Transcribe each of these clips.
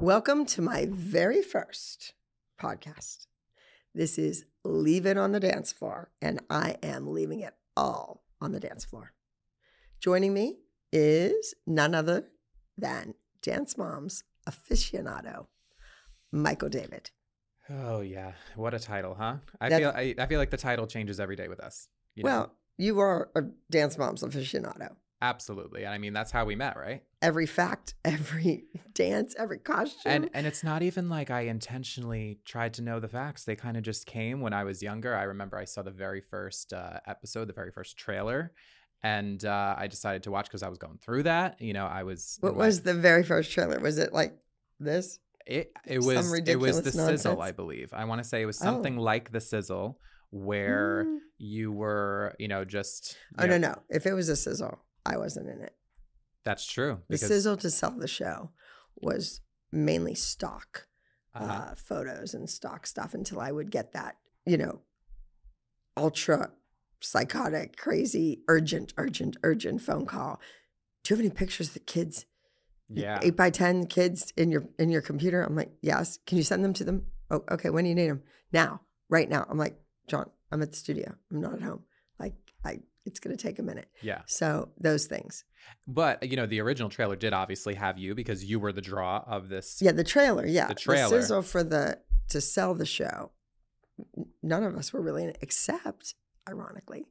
Welcome to my very first podcast. This is Leave It on the Dance Floor, and I am leaving it all on the dance floor. Joining me is none other than Dance Moms aficionado, Michael David. Oh yeah, what a title, huh? I That's- feel I, I feel like the title changes every day with us. you know? Well, you are a Dance Moms aficionado. absolutely, and I mean that's how we met, right? Every fact, every dance, every costume. And and it's not even like I intentionally tried to know the facts. They kind of just came when I was younger. I remember I saw the very first uh, episode, the very first trailer, and uh, I decided to watch because I was going through that. You know, I was. what was the very first trailer? Was it like this? It it was it was the sizzle. I believe. I want to say it was Oh. something like the sizzle, where Mm. you were, you know, just. Oh, you no, know- no. If it was a sizzle, I wasn't in it. That's true. The sizzle to sell the show was mainly stock uh-huh. uh, photos and stock stuff until I would get that, you know, ultra psychotic, crazy, urgent, urgent, urgent phone call. Do you have any pictures of the kids? Yeah. Eight by ten kids in your in your computer? I'm like, yes. Can you send them to them? Oh, okay. When do you need them? Now, right now. I'm like, John, I'm at the studio. I'm not at home. Like, I it's gonna take a minute. Yeah. So those things. But, you know, the original trailer did obviously have you because you were the draw of this. Yeah, the trailer. Yeah, The trailer. sizzle for the to sell the show. None of us were really in it, except, ironically,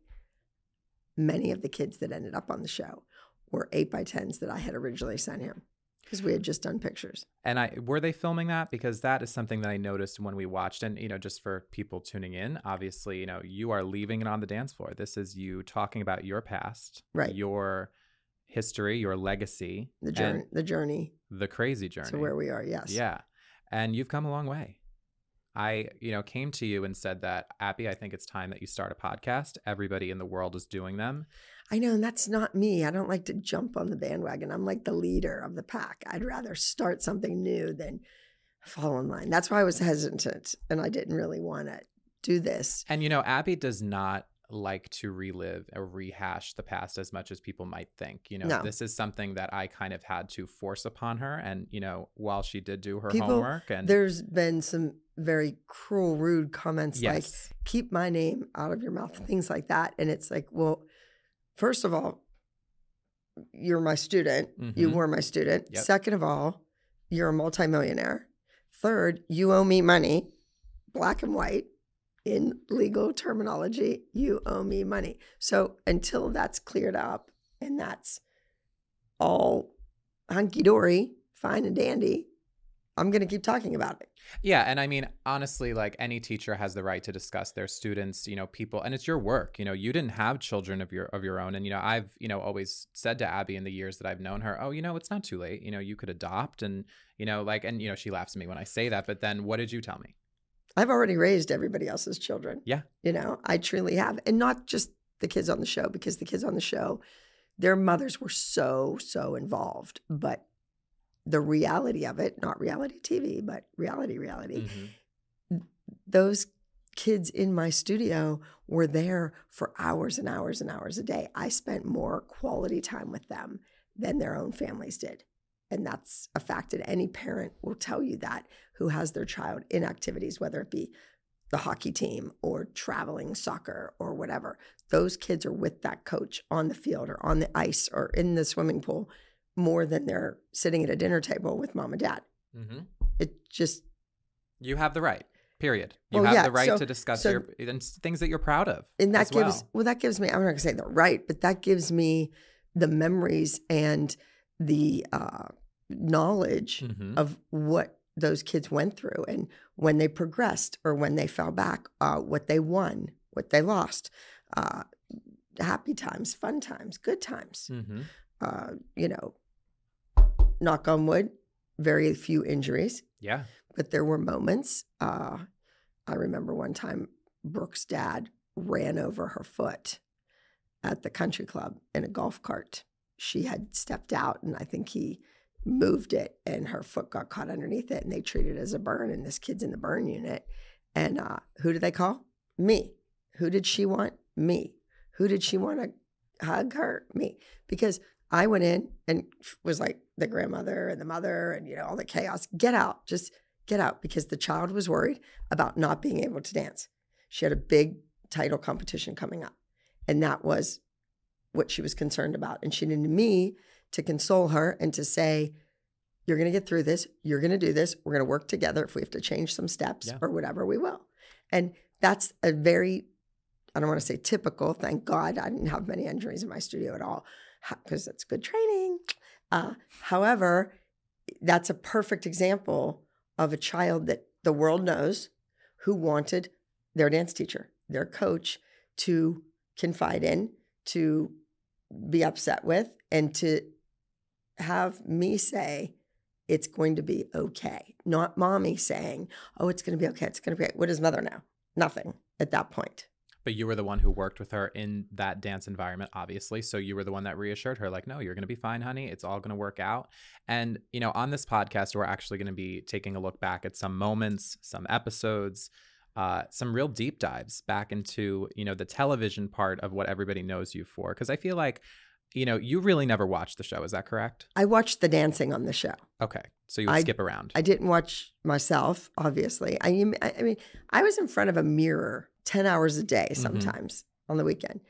many of the kids that ended up on the show were eight by tens that I had originally sent him because we had just done pictures. And I were they filming that? Because that is something that I noticed when we watched. And, you know, just for people tuning in, obviously, you know, you are leaving it on the dance floor. This is you talking about your past, Right. Your history, your legacy, The journey, the journey the crazy journey. to where we are. Yes. Yeah. And you've come a long way. I, you know, came to you and said that, Abby, I think it's time that you start a podcast. Everybody in the world is doing them. I know, and that's not me. I don't like to jump on the bandwagon. I'm like the leader of the pack. I'd rather start something new than fall in line. That's why I was hesitant and I didn't really want to do this. And you know, Abby does not like to relive or rehash the past as much as people might think. You know, No. this is something that I kind of had to force upon her. And, you know, while she did do her People- homework and There's been some very cruel, rude comments like, keep my name out of your mouth, things like that. And it's like, well, first of all, you're my student. You Mhm. were my student. Yep. Second of all, you're a multimillionaire. Third, you owe me money, black and white. In legal terminology, you owe me money. So until that's cleared up and that's all hunky dory, fine and dandy, I'm going to keep talking about it. Yeah, and I mean honestly like any teacher has the right to discuss their students, you know, people and it's your work. You know, you didn't have children of your of your own and you know, I've, you know, always said to Abby in the years that I've known her, "Oh, you know, it's not too late. You know, you could adopt and, you know, like and you know, she laughs at me when I say that, but then what did you tell me? I've already raised everybody else's children. Yeah. You know, I truly have. And not just the kids on the show, because the kids on the show, their mothers were so, so involved. But the reality of it, not reality TV, but reality, reality, Mhm. those kids in my studio were there for hours and hours and hours a day. I spent more quality time with them than their own families did. And that's a fact. And any parent will tell you that who has their child in activities, whether it be the hockey team or traveling soccer or whatever. Those kids are with that coach on the field or on the ice or in the swimming pool more than they're sitting at a dinner table with mom and dad. Mhm. It just You have the right. Period. You Well, have yeah, the right so- to discuss so- your and things that you're proud of. and that gives well. well. that gives me i'm not going to say the right but that gives me the memories and the uh, knowledge Mhm. of what those kids went through and when they progressed or when they fell back, uh, what they won, what they lost, uh, happy times, fun times, good times. Mm-hmm. Uh, you know, knock on wood, very few injuries, Yeah. but there were moments. Uh, I remember one time Brooke's dad ran over her foot at the country club in a golf cart. She had stepped out, and I think he moved it, and her foot got caught underneath it, and they treated it as a burn. And this kid's in the burn unit. And uh, who did they call? Me. Who did she want? Me. Who did she want to hug her? Me. Because I went in and was like the grandmother and the mother and you know all the chaos. Get out, just get out because the child was worried about not being able to dance. She had a big title competition coming up, and that was what she was concerned about. And she needed me to console her and to say, "You're going to get through this. You're going to do this. We're going to work together. If we have to change some steps Yeah. or whatever, we will." And that's a very I don't want to say typical. Thank God I didn't have many injuries in my studio at all because that's good training. Uh, however, that's a perfect example of a child that the world knows who wanted their dance teacher, their coach to confide in, to be upset with, and to have me say, it's going to be okay. Not mommy saying, oh, it's going to be okay. It's going to be okay. What does mother know? Nothing at that point. But you were the one who worked with her in that dance environment, obviously. So you were the one that reassured her, like, no, you're going to be fine, honey. It's all going to work out. And, you know, on this podcast, we're actually going to be taking a look back at some moments, some episodes, uh, some real deep dives back into, you know, the television part of what everybody knows you for. Because I feel like, you know, you really never watched the show. Is that correct? I watched the dancing on the show. Okay. So you would I- skip around. I didn't watch myself, obviously. I, I mean, I was in front of a mirror 10 hours a day Mm-hmm. sometimes on the weekend,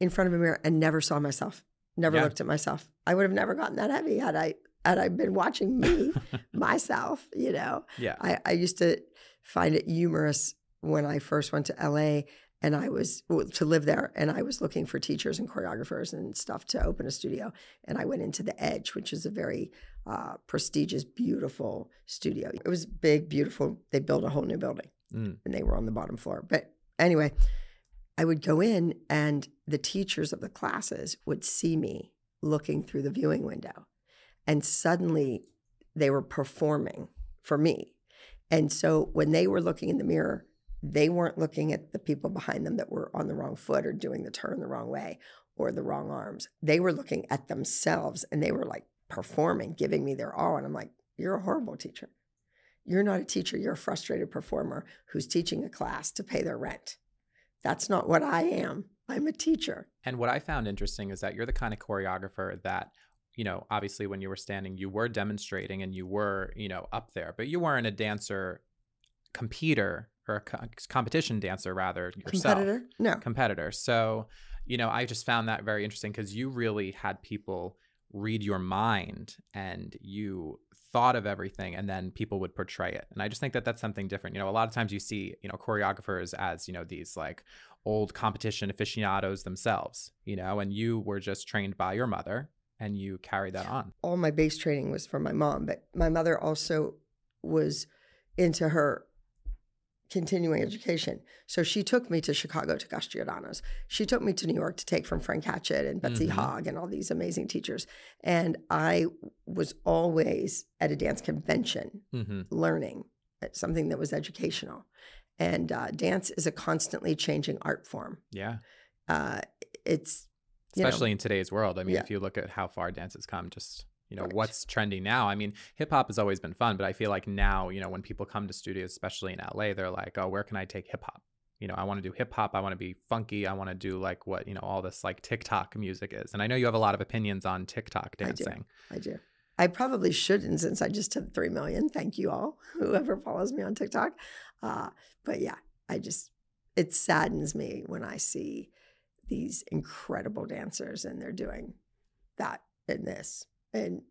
in front of a mirror and never saw myself, never Yeah. looked at myself. I would have never gotten that heavy had I had I been watching me, myself, you know. yeah. I, I used to find it humorous when I first went to LA and I was well, to live there and I was looking for teachers and choreographers and stuff to open a studio. And I went into the Edge, which is a very uh, prestigious, beautiful studio. It was big, beautiful. They built a whole new building Mm. and they were on the bottom floor. But anyway, I would go in and the teachers of the classes would see me looking through the viewing window. And suddenly they were performing for me. And so when they were looking in the mirror, they weren't looking at the people behind them that were on the wrong foot or doing the turn the wrong way or the wrong arms. They were looking at themselves and they were like performing, giving me their all. And I'm like, you're a horrible teacher. You're not a teacher. You're a frustrated performer who's teaching a class to pay their rent. That's not what I am. I'm a teacher. And what I found interesting is that you're the kind of choreographer that, you know, obviously when you were standing, you were demonstrating and you were, you know, up there, but you weren't a dancer competitor or a co- competition dancer rather yourself. Competitor? No. Competitor. So, you know, I just found that very interesting because you really had people read your mind and you thought of everything and then people would portray it. And I just think that that's something different. You know, a lot of times you see, you know, choreographers as, you know, these like old competition aficionados themselves, you know, and you were just trained by your mother and you carried that on. all my base training was from my mom, but my mother also was into her continuing education. So she took me to Chicago to Giordano's. She took me to New York to take from Frank Hatchett and Betsy Mhm. Hogg and all these amazing teachers. And I was always at a dance convention hmm learning uh, something that was educational. And uh, dance is a constantly changing art form. Yeah. Uh, it's you know, Especially in today's world. I mean, Yeah. if you look at how far dance has come, just you know Right. what's trending now. I mean, hip hop has always been fun, but I feel like now, you know, when people come to studios, especially in LA, they're like, "Oh, where can I take hip hop?" You know, I want to do hip hop. I want to be funky. I want to do like what you know all this like TikTok music is. And I know you have a lot of opinions on TikTok I do. dancing. I do. I probably shouldn't since I just hit 3 million. Thank you all, whoever follows me on TikTok. Uh, but yeah, I just, it saddens me when I see these incredible dancers and they're doing that and this. And,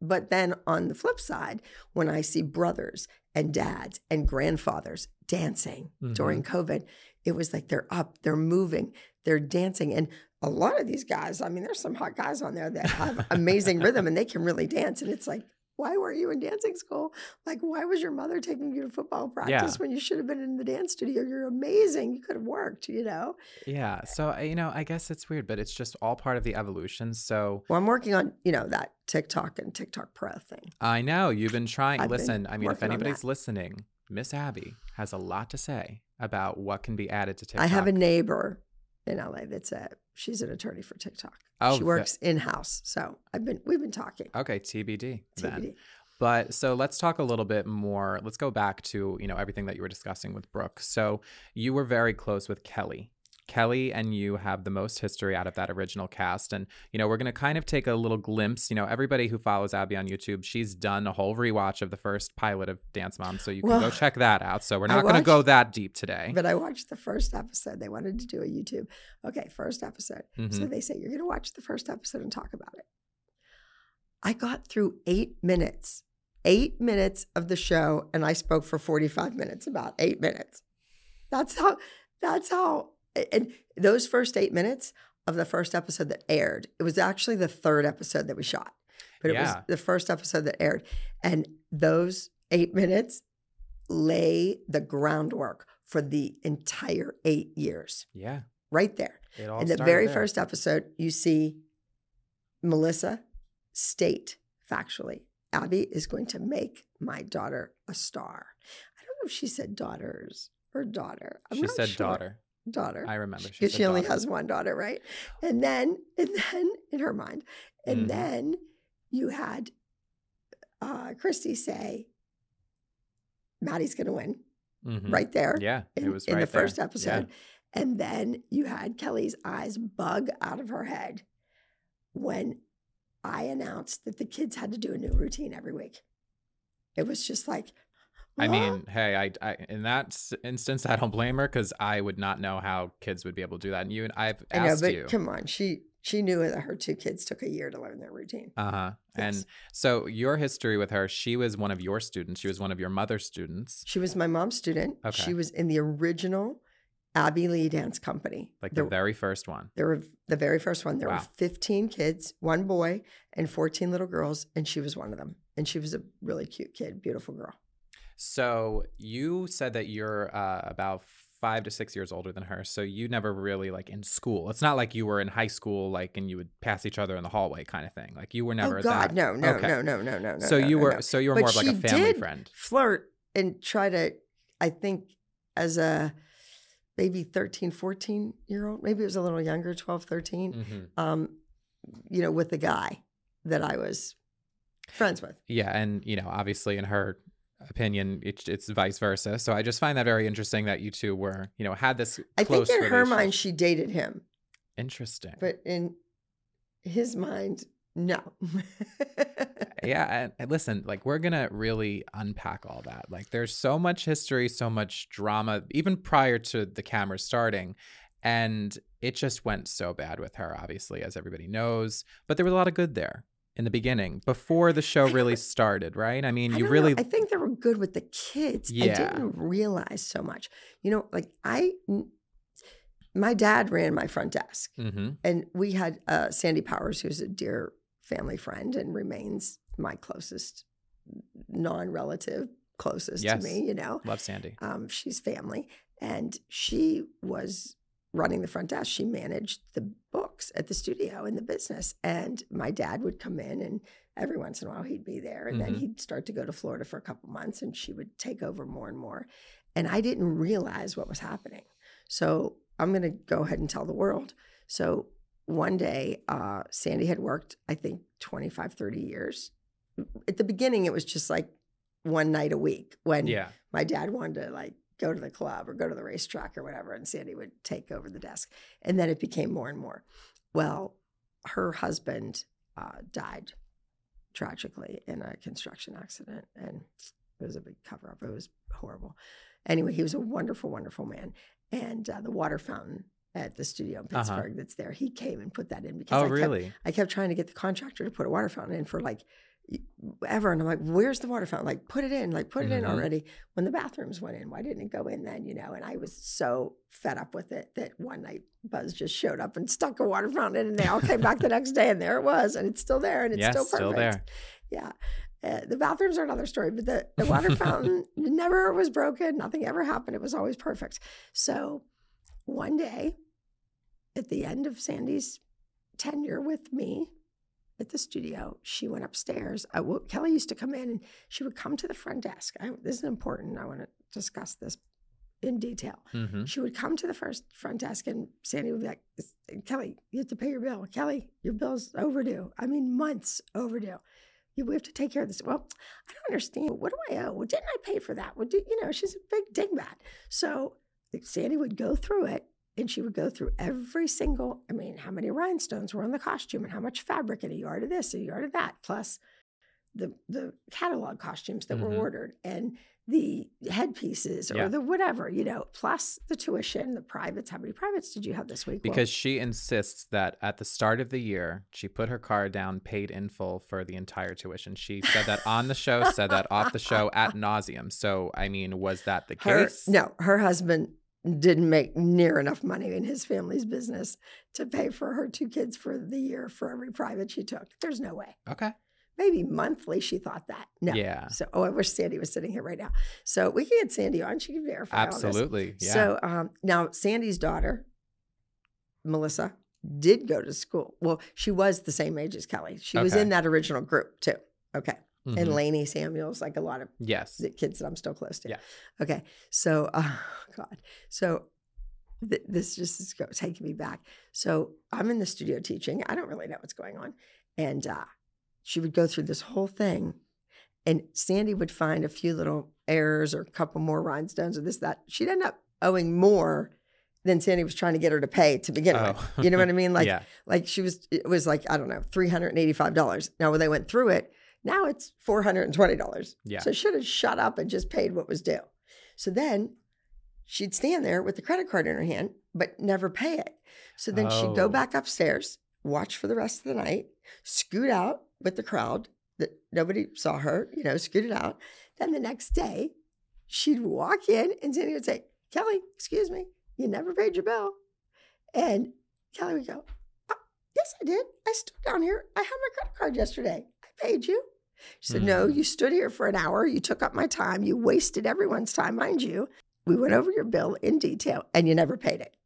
but then on the flip side, when I see brothers and dads and grandfathers dancing during mm-hmm. COVID, it was like they're up, they're moving, they're dancing. And a lot of these guys, I mean, there's some hot guys on there that have amazing rhythm and they can really dance. And it's like, why weren't you in dancing school? Like, why was your mother taking you to football practice when you should have been in the dance studio? You're amazing. You could have worked, you know? Yeah. So, you know, I guess it's weird, but it's just all part of the evolution. So Well, I'm working on, you know, that TikTok and TikTok Pro thing. I know you've been trying. I've been Listen, I mean, if anybody's listening, Miss Abby has a lot to say about what can be added to TikTok. I have a neighbor in LA that's a, she's an attorney for TikTok. Oh, she works in house. So I've been, we've been talking. Okay, TBD. Then. TBD. But so let's talk a little bit more. Let's go back to, you know, everything that you were discussing with Brooke. So you were very close with Kelly. Kelly and you have the most history out of that original cast. And, you know, we're going to kind of take a little glimpse. You know, everybody who follows Abby on YouTube, she's done a whole rewatch of the first pilot of Dance Mom. So you can go check that out. So we're not going to go that deep today. But I watched the first episode. They wanted to do a YouTube. Okay, first episode. So Mhm. they say, you're going to watch the first episode and talk about it. I got through eight minutes, eight minutes of the show, and I spoke for 45 minutes about eight minutes. That's how, that's how, and those first eight minutes of the first episode that aired, it was actually the third episode that we shot, but it was the first episode that aired. And those eight minutes lay the groundwork for the entire eight years, Yeah. right there. It all In the very there. first episode, you see Melissa state factually, Abby is going to make my daughter a star. I don't know if she said daughters or daughter. I'm she said sure. daughter. Daughter. I remember. She, she only daughter. has one daughter, right? And then, and then in her mind, and Mhm. then you had uh, Christi say, Maddie's going to win Mhm. right there Yeah. in, it was in right the first there. episode. And then you had Kelly's eyes bug out of her head when I announced that the kids had to do a new routine every week. It was just like, I mean, hey, I, I in that instance, I don't blame her because I would not know how kids would be able to do that. And you and I've asked I know, but you. come on, she she knew that her two kids took a year to learn their routine. Uh huh. And so your history with her, she was one of your students. She was one of your mother's students, She was my mom's student. Okay. She was in the original Abby Lee Dance Company. like There- the very first one. There were the very first one. There Wow. were 15 kids, one boy, and 14 little girls, and she was one of them. And she was a really cute kid, beautiful girl. So you said that you're uh, about five to six years older than her. So you never really like in school. It's not like you were in high school, like, and you would pass each other in the hallway kind of thing. Like you were never oh God, that. no, no, Okay. no, no, no, no, no. So no, you were, no. so you were But more of like a family did friend. Flirt and try to, I think, as a maybe 13, 14 year old, maybe it was a little younger, 12, 13, hmm um, you know, with the guy that I was friends with. Yeah, and you know, obviously, in her opinion, it's, it's vice versa. So I just find that very interesting that you two were, you know, had this. I think in her mind, she dated him, interesting. but in his mind, no. yeah, and, and listen, like we're gonna really unpack all that. Like, there's so much history, so much drama, even prior to the cameras starting. And it just went so bad with her, obviously, as everybody knows. But there was a lot of good there in the beginning, before the show really started, right? I mean, I you really know. I think they were good with the kids. Yeah. I didn't realize so much. You know, like I, my dad ran my front desk, hmm and we had uh, Sandy Powers, who's a dear family friend and remains my closest non-relative, closest Yes. to me. You know, love Sandy. um, she's family, and she was running the front desk. She managed the books at the studio and the business. And my dad would come in, and every once in a while he'd be there, and then Mhm. he'd start to go to Florida for a couple months, and she would take over more and more. And I didn't realize what was happening. So I'm going to go ahead and tell the world. So one day, uh, Sandy had worked, I think, 25, 30 years. At the beginning, it was just like one night a week when Yeah. my dad wanted to like go to the club or go to the racetrack or whatever, and Sandy would take over the desk. And then it became more and more. Well, her husband uh, died tragically in a construction accident, and it was a big cover up. It was horrible. Anyway, he was a wonderful, wonderful man. And uh, the water fountain at the studio in Uh-huh. Pittsburgh that's there, he came and put that in because Oh, I kept? I kept trying to get the contractor to put a water fountain in for like ever. And I'm like, where's the water fountain? Like, put it in, like, put it in Mhm. already. When the bathrooms went in, why didn't it go in then? You know, and I was so fed up with it that one night Buzz just showed up and stuck a water fountain in and they all came back the next day and there it was. And it's still there and it's Yes, still still perfect. there. Yeah. Uh, the bathrooms are another story, but the, the water fountain never was broken. Nothing ever happened. It was always perfect. So one day, at the end of Sandy's tenure with me at the studio, she went upstairs. I, well, Kelly used to come in and she would come to the front desk. I, this is important. I want to discuss this in detail. hmm She would come to the first front desk and Sandy would be like, Kelly, you have to pay your bill. Kelly, your bill's overdue. I mean, months overdue. You, we have to take care of this. Well, I don't understand. What do I owe? Well, didn't I pay for that? Well, do, you know, she's a big dingbat. So Sandy would go through it and she would go through every single, I mean, how many rhinestones were on the costume and how much fabric and a yard of this, a yard of that, plus the the catalog costumes that Mhm. were ordered and the headpieces or Yeah. the whatever, you know, plus the tuition, the privates. How many privates did you have this week? Well, Because she insists that at the start of the year, she put her car down, paid in full for the entire tuition. She said that on the show, said that off the show at nauseum. So, I mean, was that the her, case? no, her husband didn't make near enough money in his family's business to pay for her two kids for the year for every private she took. There's no way. Okay. Maybe monthly she thought that. No. Yeah. So, oh, I wish Sandy was sitting here right now. So we can get Sandy on. She can verify all this. Absolutely. Yeah. So um, now Sandy's daughter, Melissa, did go to school. Well, she was the same age as Kelly. She was in that original group too. Okay. And Mhm. Lainey Samuels, like a lot of yes. the kids that I'm still close to. Yeah. Okay. So, oh God. So th- this just is go- taking me back. So I'm in the studio teaching. I don't really know what's going on. And uh, she would go through this whole thing. And Sandy would find a few little errors or a couple more rhinestones or this, that. She'd end up owing more than Sandy was trying to get her to pay to begin with. Oh. You know what I mean? Like, yeah. like she was, it was like, I don't know, $385. Now, when they went through it, now it's $420. Yeah. So she should have shut up and just paid what was due. So then she'd stand there with the credit card in her hand, but never pay it. So then she'd go Oh. back upstairs, watch for the rest of the night, scoot out with the crowd that nobody saw her, you know, scooted out. Then the next day, she'd walk in and Sandy would say, Kelly, excuse me, you never paid your bill. And Kelly would go, "Oh, Yes, I did. I stood down here. I had my credit card yesterday. I paid you. She said, mm-hmm. No, you stood here for an hour. You took up my time. You wasted everyone's time, mind you. We went over your bill in detail and you never paid it.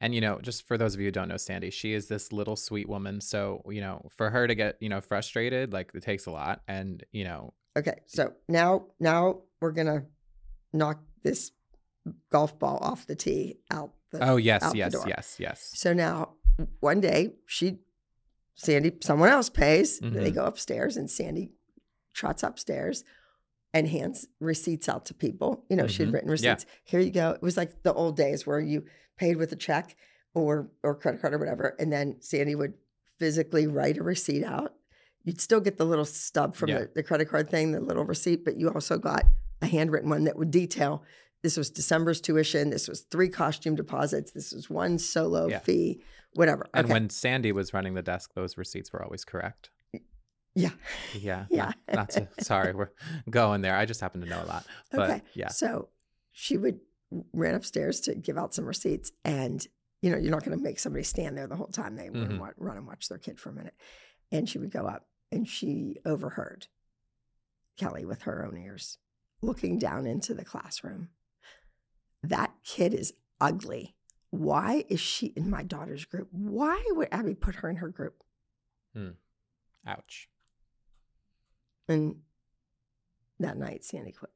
And you know, just for those of you who don't know Sandy, she is this little sweet woman. So, you know, for her to get, you know, frustrated, like it takes a lot. And, you know, Okay, so now now we're gonna knock this golf ball off the tee out the oh yes, yes, yes, yes. So now one day she Sandy, someone else pays. They Mhm. go upstairs and Sandy trots upstairs and hands receipts out to people. You know, she'd Mhm. written Yeah. receipts. Here you go. It was like the old days where you paid with a check or or credit card or whatever, and then Sandy would physically write a receipt out. You'd still get the little stub from Yeah. the, the credit card thing, the little receipt, but you also got a handwritten one that would detail this was December's tuition, this was three costume deposits, this was one solo Yeah. fee, whatever. And Okay. when Sandy was running the desk, those receipts were always correct. yeah. Yeah. Yeah. Not, not to, sorry, we're going there. I just happen to know a lot. But Okay. yeah. So she would ran upstairs to give out some receipts, and you know you're not going to make somebody stand there the whole time. They Mhm. want run and watch their kid for a minute, and she would go up, and she overheard Kelly with her own ears looking down into the classroom. That kid is ugly. Why is she in my daughter's group? Why would Abby put her in her group? Hmm. Ouch. And that night, Sandy quit.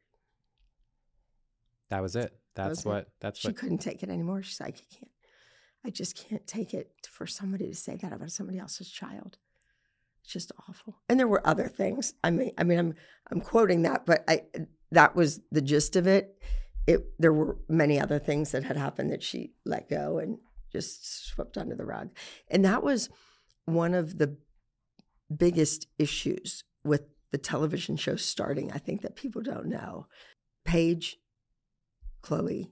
That was it. That's was it. what, that's She what, couldn't take it anymore. She's like, I can't. I just can't take it for somebody to say that about somebody else's child. It's just awful. And there were other things. I mean, I mean, I'm I'm quoting that, but I that was the gist of it. It there were many other things that had happened that she let go and just swept under the rug. And that was one of the biggest issues with the television show starting. I think that people don't know. Paige, Chloe,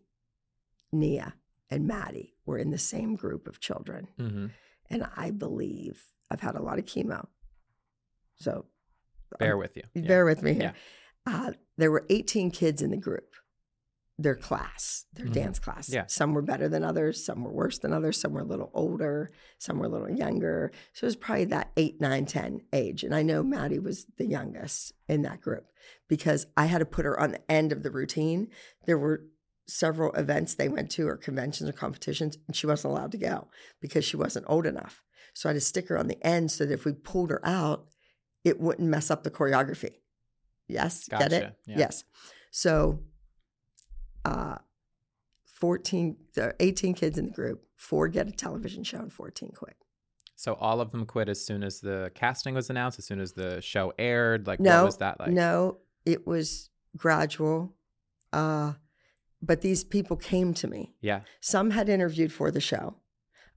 Nia, and Maddie were in the same group of children. Mhm. And I believe I've had a lot of chemo. So bear I'm- with you. Yeah. bear with me here. Yeah. Uh, there were 18 kids in the group. Their class, their Mhm. dance class. Yeah. Some were better than others, some were worse than others, some were a little older, some were a little younger. So it was probably that eight, nine, 10 age. And I know Maddie was the youngest in that group because I had to put her on the end of the routine. There were several events they went to or conventions or competitions, and she wasn't allowed to go because she wasn't old enough. So I had to stick her on the end so that if we pulled her out, it wouldn't mess up the choreography. Yes, get it? Yeah. Yes. So, uh, 14, there are 18 kids in the group, four get a television show, and 14 quit. So all of them quit as soon as the casting was announced, as soon as the show aired. Like, no, what was that like? no, it was gradual. Uh, but these people came to me. Yeah. Some had interviewed for the show,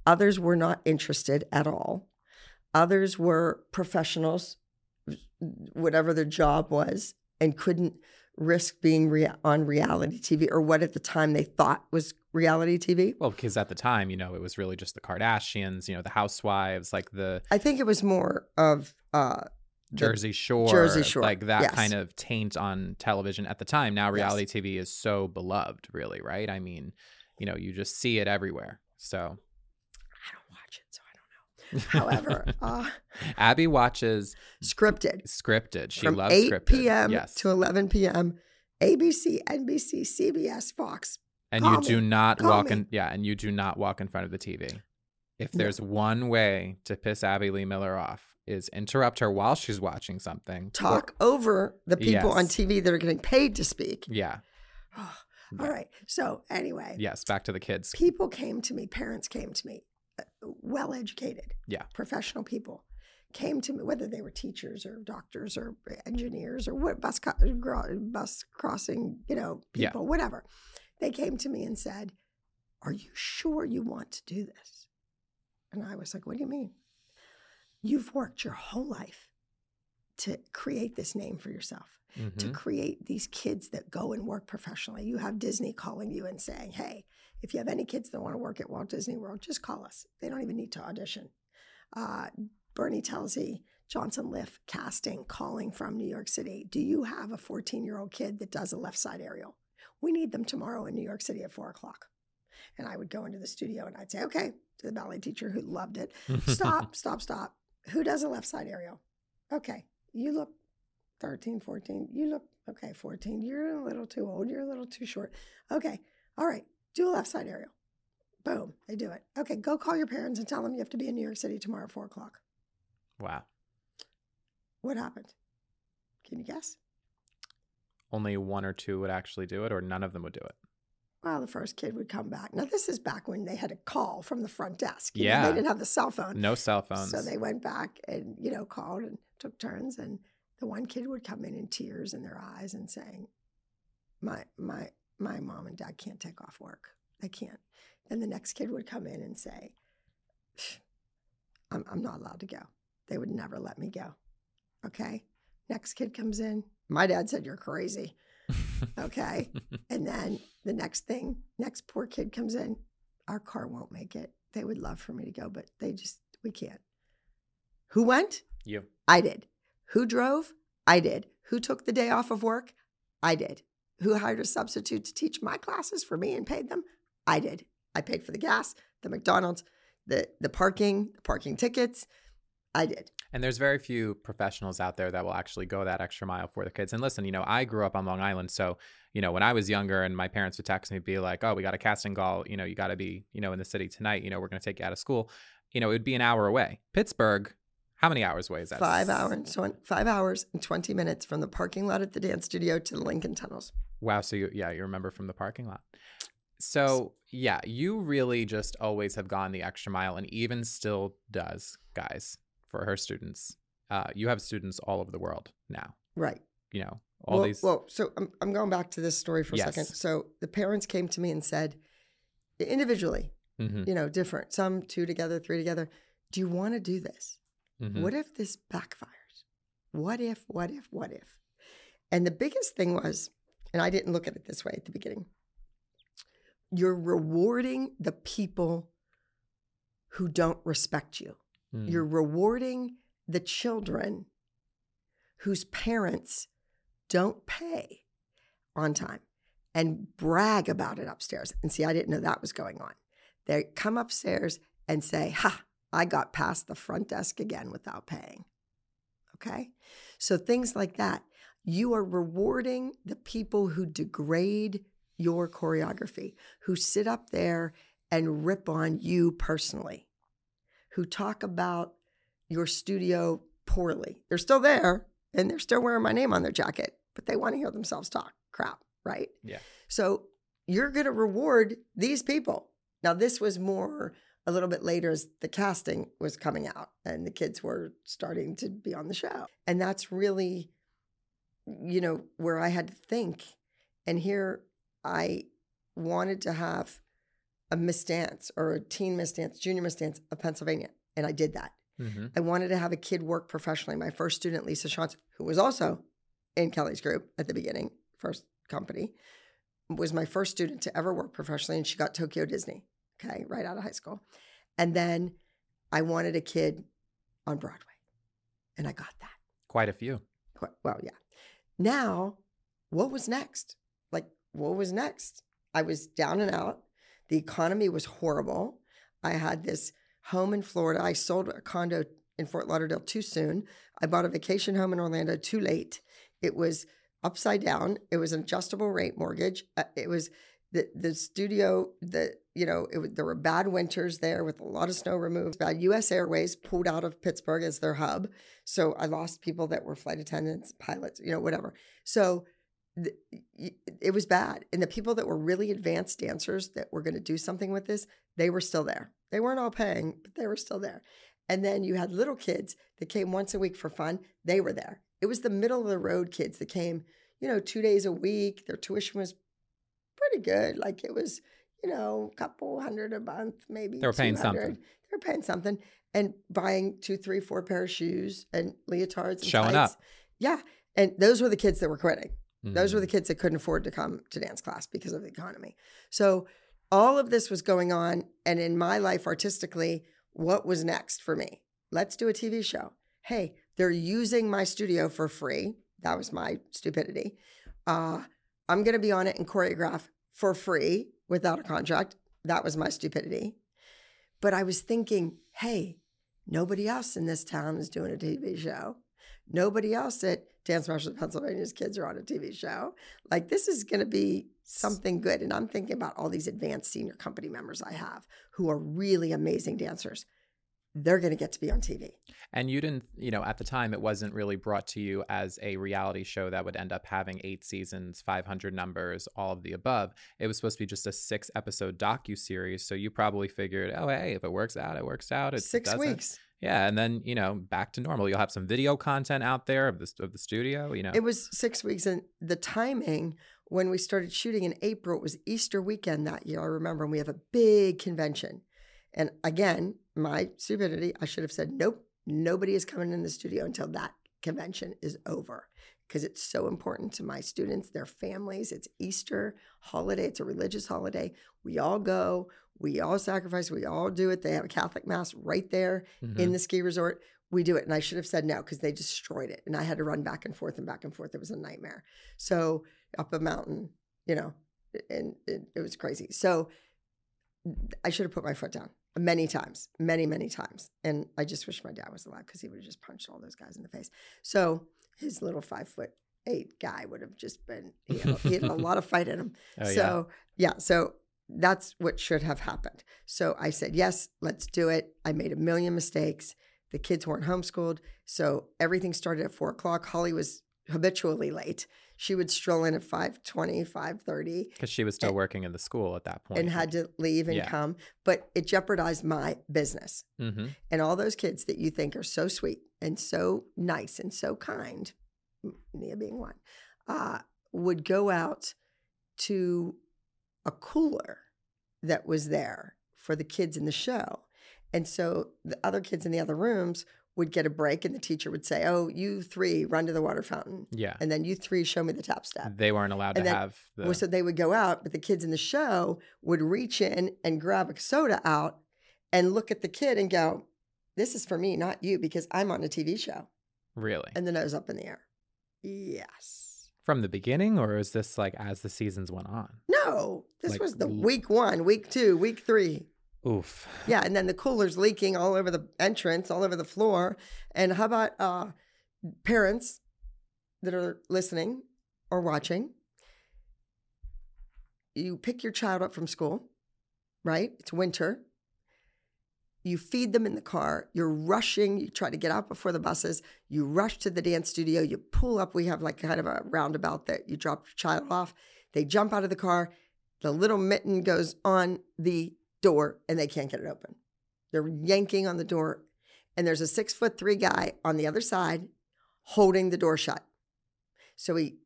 others were not interested at all. Others were professionals, whatever their job was, and couldn't risk being rea- on reality TV or what at the time they thought was reality TV. Well, because at the time, you know, it was really just the Kardashians, you know, the housewives, like the I think it was more of uh, Jersey Shore, Jersey Shore, like that yes. kind of taint on television at the time. Now Yes. reality TV is so beloved, really, right? I mean, you know, you just see it everywhere. So I don't watch it, so I don't know. However, uh, Abby watches scripted scripted. She from loves 8 scripted. p.m. Yes. to 11 p.m. ABC, NBC, CBS, Fox. and call you do not Call walk me. in yeah, and you do not walk in front of the TV. If No. there's one way to piss Abby Lee Miller off is interrupt her while she's watching something. or- Talk over the people on TV that are getting paid to speak. yeah. All right. So anyway, Yes, back to the kids. people came to me, parents came to me, well educated, Yeah. professional people came to me, whether they were teachers or doctors or engineers or what bus co- bus crossing, you know, Yeah. people, whatever. They came to me and said, "Are you sure you want to do this?" And I was like, "What do you mean? You've worked your whole life to create this name for yourself." to Mhm. create these kids that go and work professionally. You have Disney calling you and saying, hey, if you have any kids that want to work at Walt Disney World, just call us. They don't even need to audition. Uh, Bernie Telsey, Johnson Liff casting calling from New York City. Do you have a 14 year old kid that does a left side aerial? We need them tomorrow in New York City at four o'clock. And I would go into the studio and I'd say, okay, to the ballet teacher who loved it, stop, stop, stop. Who does a left side aerial? Okay, you look 13, 14. You look okay, 14. You're a little too old. You're a little too short. Okay, all right, do a left side aerial. Boom, they do it. Okay, go call your parents and tell them you have to be in New York City tomorrow at four o'clock. Wow. What happened? Can you guess? Only one or two would actually do it, or none of them would do it. Well, the first kid would come back. Now, this is back when they had a call from the front desk. You know, Yeah. they didn't have the cell phone. No cell phones. So they went back and, you know, called and took turns. And the one kid would come in in tears in their eyes and saying, My my my mom and dad can't take off work. They can't. Then the next kid would come in and say, I'm I'm not allowed to go. They would never let me go. Okay. Next kid comes in. My dad said, You're crazy. Okay. And then the next thing, next poor kid comes in, our car won't make it. They would love for me to go, but they just, we can't. Who went? you. I did. Who drove? I did. Who took the day off of work? I did. Who hired a substitute to teach my classes for me and paid them? I did. I paid for the gas, the McDonald's, the the parking, the parking tickets. I did. And there's very few professionals out there that will actually go that extra mile for the kids. And listen, you know, I grew up on Long Island. So, you know, when I was younger and my parents would text me, be like, oh, we got a casting call, you know, you got to be, you know, in the city tonight, you know, we're going to take you out of school. You know, it would be an hour away. Pittsburgh, how many hours away is that? Five hours, five hours and twenty minutes from the parking lot at the dance studio to the Lincoln Tunnels. Wow. So, you, yeah, you remember from the parking lot. So, yeah, you really just always have gone the extra mile and even still does, guys, for her students. Uh, you have students all over the world now, Right. you know, all well, these. well, so I'm, I'm going back to this story for a second. So the parents came to me and said, individually, Mhm, you know, different, some two together, three together. Do you want to do this? Mhm. What if this backfires? What if, what if, what if? And the biggest thing was, and I didn't look at it this way at the beginning, you're rewarding the people who don't respect you. Mm. You're rewarding the children whose parents don't pay on time. and brag about it upstairs. And see, I didn't know that was going on. They come upstairs and say, Ha, I got past the front desk again without paying. Okay. So things like that. You are rewarding the people who degrade your choreography, who sit up there and rip on you personally, who talk about your studio poorly. They're still there and they're still wearing my name on their jacket, but they want to hear themselves talk crap, right? Yeah. So you're going to reward these people. Now, this was more a little bit later as the casting was coming out and the kids were starting to be on the show. And that's really, you know, where I had to think. And here I wanted to have a Miss Dance or a teen Miss Dance, junior Miss Dance of Pennsylvania. And I did that. hmm I wanted to have a kid work professionally. My first student, Lisa Shantz, who was also in Kelly's group at the beginning, first company, was my first student to ever work professionally. And she got Tokyo Disney, okay, right out of high school. And then I wanted a kid on Broadway. And I got that. Quite a few. Well, yeah. Now, what was next? Like, what was next? I was down and out. The economy was horrible. I had this home in Florida. I sold a condo in Fort Lauderdale too soon. I bought a vacation home in Orlando too late. It was upside down. It was an adjustable rate mortgage. Uh, It was the the studio. The you know it, there were bad winters there with a lot of snow removed. Bad U.S. Airways pulled out of Pittsburgh as their hub, so I lost people that were flight attendants, pilots, you know, whatever. So it was bad. And the people that were really advanced dancers that were going to do something with this, they were still there. They weren't all paying, but they were still there. And then you had little kids that came once a week for fun. They were there. It was the middle of the road kids that came, you know, two days a week. Their tuition was pretty good. Like it was, you know, a couple hundred a month, maybe. They were paying 200. something. They were paying something and buying two, three, four pair of shoes and leotards and Showing tights. up. Yeah. And those were the kids that were quitting. Those were the kids that couldn't afford to come to dance class because of the economy. So all of this was going on. And in my life, artistically, what was next for me? Let's do a TV show. Hey, they're using my studio for free. That was my stupidity. Uh, I'm going to be on it and choreograph for free without a contract. That was my stupidity. But I was thinking, hey, nobody else in this town is doing a TV show. Nobody else at Dance of Pennsylvania's kids are on a TV show. Like this is going to be something good. And I'm thinking about all these advanced senior company members I have who are really amazing dancers. They're going to get to be on TV. And you didn't, you know, at the time, it wasn't really brought to you as a reality show that would end up having eight seasons, 500 numbers, all of the above. It was supposed to be just a six episode docu series. So you probably figured, oh, hey, if it works out, it works out. It Six doesn't. weeks. Yeah, and then you know, back to normal. You'll have some video content out there of the of the studio. You know, It was six weeks. And the timing when we started shooting in April, it was Easter weekend that year. I remember, and we have a big convention. And again, my stupidity, I should have said, nope, nobody is coming in the studio until that convention is over because it's so important to my students, their families. It's Easter holiday, it's a religious holiday. We all go, we all sacrifice, we all do it. They have a Catholic mass right there Mhm. in the ski resort. We do it. And I should have said no because they destroyed it. And I had to run back and forth and back and forth. It was a nightmare. So up a mountain, you know, and it, it was crazy. So I should have put my foot down many times, many, many times. And I just wish my dad was alive because he would have just punched all those guys in the face. So his little five foot eight guy would have just been, he had, he had a lot of fight in him. Oh, yeah. so, yeah. So that's what should have happened. So I said, yes, let's do it. I made a million mistakes. The kids weren't homeschooled. So everything started at four o'clock. Holly was habitually late. She would stroll in at 5.20, 5.30 because she was still working in the school at that point. and had to leave and Yeah. come. But it jeopardized my business. hmm And all those kids that you think are so sweet and so nice and so kind, Nia being one, uh, would go out to a cooler that was there for the kids in the show. And so the other kids in the other rooms would get a break, and the teacher would say, Oh, you three run to the water fountain. Yeah, And then you three show me the tap step. they weren't allowed to then- have the. Well, so they would go out, but the kids in the show would reach in and grab a soda out and look at the kid and go, This is for me, not you, because I'm on a TV show. really And the nose up in the air. Yes. From the beginning, or is this like as the seasons went on? No, this Like was the week one, week two, week three. Oof. Yeah, and then the cooler's leaking all over the entrance, all over the floor. And how about uh, parents that are listening or watching? You pick your child up from school, right? It's winter. You feed them in the car. You're rushing. You try to get out before the buses. You rush to the dance studio. You pull up. We have like kind of a roundabout that you drop your child off. They jump out of the car. The little mitten goes on the door and they can't get it open. They're yanking on the door, and there's a six foot three guy on the other side holding the door shut. So he,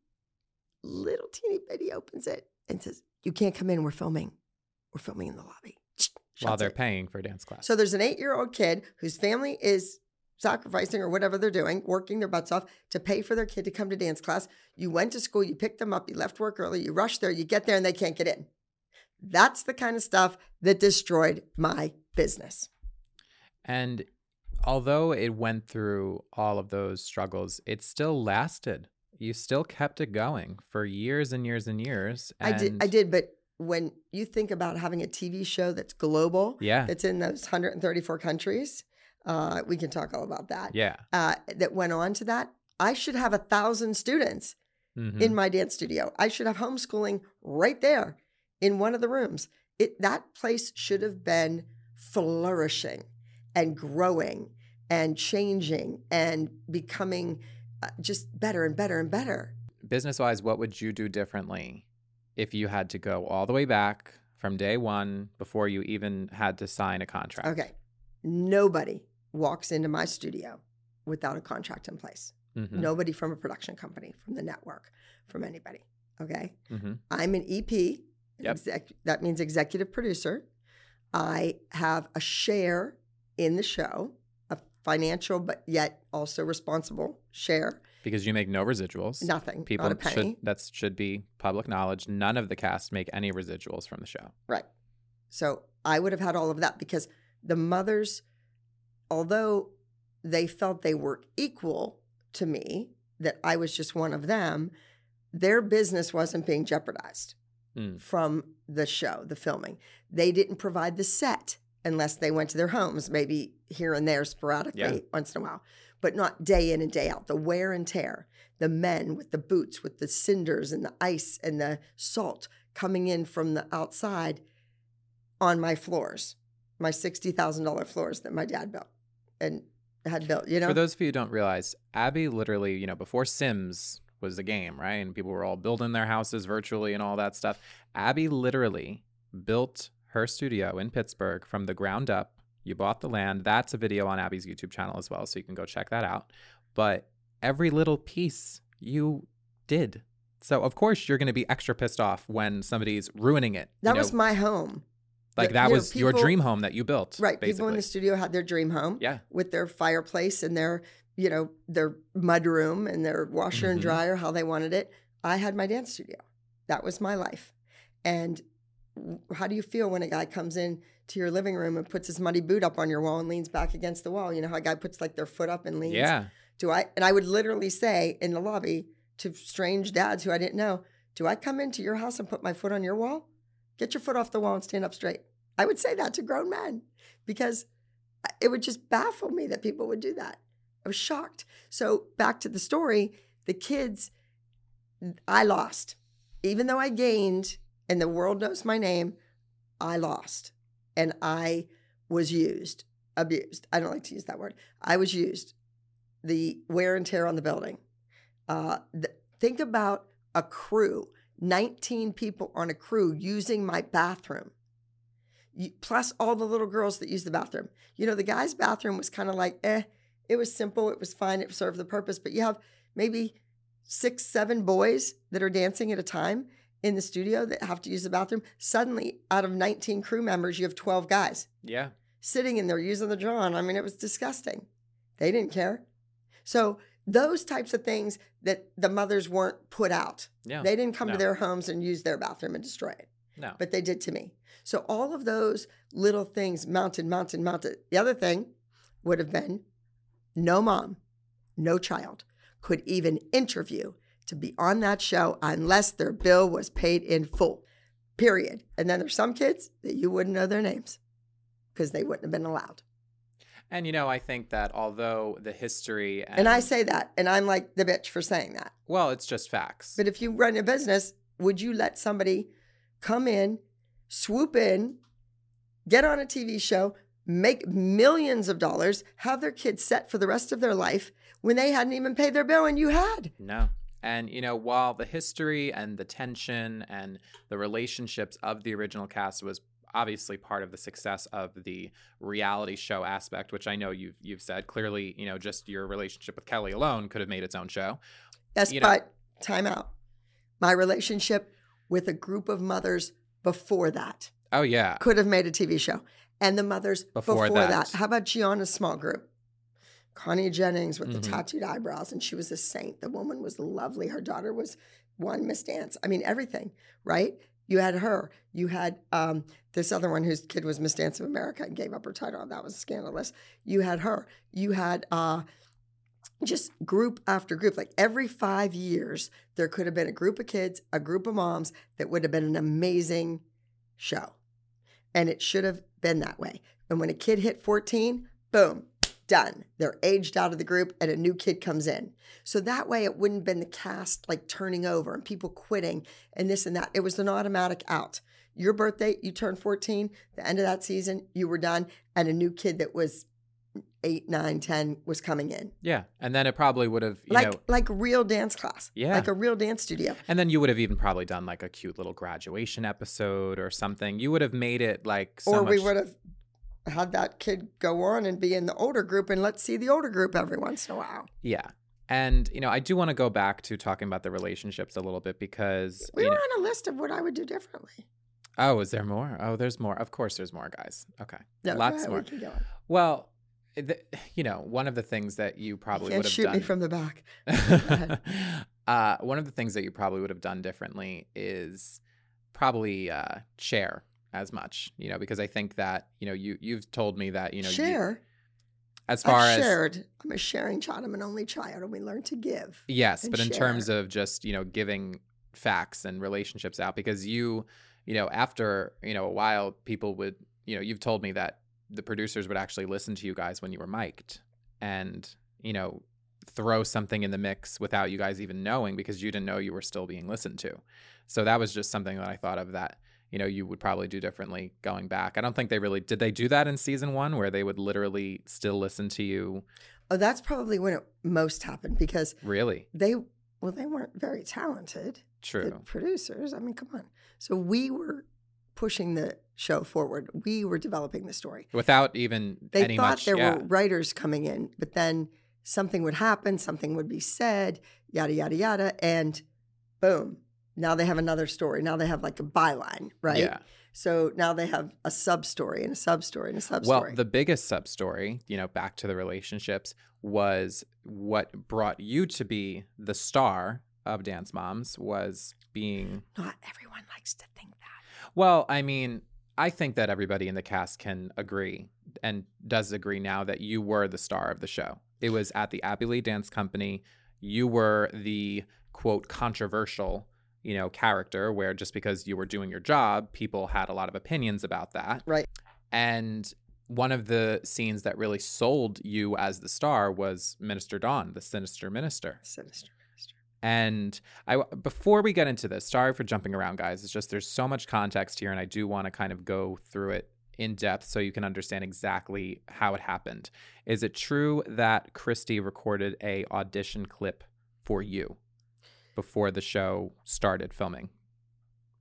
little teeny bitty, opens it and says, You can't come in. We're filming. We're filming in the lobby. While they're it. paying for dance class. So there's an eight year old kid whose family is sacrificing or whatever they're doing, working their butts off to pay for their kid to come to dance class. You went to school, you picked them up, you left work early, you rushed there, you get there and they can't get in. That's the kind of stuff that destroyed my business. And although it went through all of those struggles, it still lasted. You still kept it going for years and years and years. I did, I did, but when you think about having a TV show that's global, Yeah. that's in those 134 countries, uh, we can talk all about that. Yeah. Uh, that went on to that. I should have a thousand students Mhm. in my dance studio. I should have homeschooling right there in one of the rooms. It that place should have been flourishing and growing and changing and becoming uh, just better and better and better. Business wise, what would you do differently if you had to go all the way back from day one before you even had to sign a contract? Okay. Nobody walks into my studio without a contract in place. Mhm. Nobody from a production company, from the network, from anybody. Okay. Mhm. I'm an EP. Yep. exec- that means executive producer. I have a share in the show, a financial but yet also responsible share. Because you make no residuals. Nothing, People not a penny. should that should be public knowledge. None of the cast make any residuals from the show. Right. So I would have had all of that because the mothers, although they felt they were equal to me, that I was just one of them, their business wasn't being jeopardized Mm. from the show, the filming. They didn't provide the set unless they went to their homes, maybe here and there sporadically Yeah. once in a while, but not day in and day out. The wear and tear, the men with the boots, with the cinders and the ice and the salt coming in from the outside on my floors, my $60,000 floors that my dad built and had built, you know? For those of you who don't realize, Abby literally, you know, before Sims was the game, right? And people were all building their houses virtually and all that stuff. Abby literally built her studio in Pittsburgh from the ground up. You bought the land. That's a video on Abby's YouTube channel as well, so you can go check that out. But every little piece you did. So of course you're going to be extra pissed off when somebody's ruining it. you that know? was my home. like you that know, was your people- dream home that you built. Right. Basically. People in the studio had their dream home. Yeah. With their fireplace and their, you know, their mud room and their washer and Mhm. dryer, how they wanted it. I had my dance studio. That was my life. And how do you feel when a guy comes in to your living room and puts his muddy boot up on your wall and leans back against the wall? You know how a guy puts like their foot up and leans? Yeah. Do I? And I would literally say in the lobby to strange dads who I didn't know, Do I come into your house and put my foot on your wall? Get your foot off the wall and stand up straight. I would say that to grown men because it would just baffle me that people would do that. I was shocked. So, back to the story the kids, I lost. Even though I gained and the world knows my name, I lost. And I was used, abused. I don't like to use that word. I was used. The wear and tear on the building. Uh, th- think about a crew, 19 people on a crew using my bathroom, you, plus all the little girls that use the bathroom. You know, the guy's bathroom was kind of like, eh, it was simple, it was fine, it served the purpose. But you have maybe six, seven boys that are dancing at a time in the studio that have to use the bathroom. Suddenly, out of 19 crew members, you have 12 guys Yeah. sitting in there using the John. I mean, it was disgusting. They didn't care. So those types of things that the mothers weren't put out. Yeah. They didn't come to their homes and use their bathroom and destroy it, No. but they did to me. So all of those little things mounted, mounted, mounted. The other thing would have been no mom, no child could even interview to be on that show unless their bill was paid in full. Period. And then there's some kids that you wouldn't know their names because they wouldn't have been allowed. And you know, I think that although the history and, And I say that, and I'm like the bitch for saying that. well, it's just facts. But if you run a business, would you let somebody come in, swoop in, get on a TV show, make millions of dollars, have their kids set for the rest of their life when they hadn't even paid their bill and you had? No. And you know, while the history and the tension and the relationships of the original cast was obviously part of the success of the reality show aspect, which I know you've you've said clearly, you know, just your relationship with Kelly alone could have made its own show. Yes, You know- but time out. My relationship with a group of mothers before that Oh yeah. could have made a TV show. And the mothers Before before, that. that. How about Gianna's small group? Connie Jennings with Mhm. the tattooed eyebrows, and she was a saint. The woman was lovely. Her daughter was one Miss Dance. I mean, everything, right? You had her. You had um, this other one whose kid was Miss Dance of America and gave up her title. That was scandalous. You had her. You had uh, just group after group. Like every five years, there could have been a group of kids, a group of moms that would have been an amazing show. And it should have been that way. And when a kid hit 14, boom, done. They're aged out of the group and a new kid comes in. So that way it wouldn't have been the cast like turning over and people quitting and this and that. It was an automatic out. Your birthday, you turned 14, the end of that season, you were done, and a new kid that was eight, nine, ten was coming in. Yeah. And then it probably would have, you like know, like real dance class. Yeah. Like a real dance studio. and then you would have even probably done like a cute little graduation episode or something. You would have made it like so or we much- would have had that kid go on and be in the older group and let's see the older group every once in a while. Yeah. And you know, I do want to go back to talking about the relationships a little bit because We were know, on a list of what I would do differently. oh, is there more? Oh, there's more. Of course, there's more, guys. Okay, No, go lots we more. on. Well, the, you know, one of the things that you You probably would have shoot done. me from the back. uh, one of the things that you probably would have done differently is probably uh, share as much. You know, because I think that you know you you've told me that you know you- Share. as far I've as shared. I'm a sharing child. I'm an only child, and we learn to give. Yes, but in terms of just, you know, giving facts and relationships out because you, you know, after, you know, a while people would, you know, you've told me that the producers would actually listen to you guys when you were mic'd and, you know, throw something in the mix without you guys even knowing because you didn't know you were still being listened to. So that was just something that I thought of that, you know, you would probably do differently going back. I don't think they really did they do that in season 1 where they would literally still listen to you Oh, that's probably when it most happened because really? they, well, they weren't very talented. the True. producers. I mean, come on. So we were pushing the show forward. We were developing the story. Without even They thought much there yeah. were writers coming in, but then something would happen, something would be said, yada yada yada, and boom. Now they have another story. Now they have like a byline, right? Yeah. So now they have a sub story and a sub story and a sub story. Well, the biggest sub story, you know, back to the relationships, was what brought you to be the star of Dance Moms was being Not everyone likes to think that. Well, I mean, I think that everybody in the cast can agree and does agree now that you were the star of the show. It was at the Abby Lee Dance Company. You were the quote controversial, you know, character where just because you were doing your job, people had a lot of opinions about that. Right. And one of the scenes that really sold you as the star was Minister Dawn, the sinister minister. Sinister. And I before we get into this, sorry for jumping around, guys. It's just there's so much context here, and I do want to kind of go through it in depth so you can understand exactly how it happened. Is it true that Christi recorded a audition clip for you before the show started filming?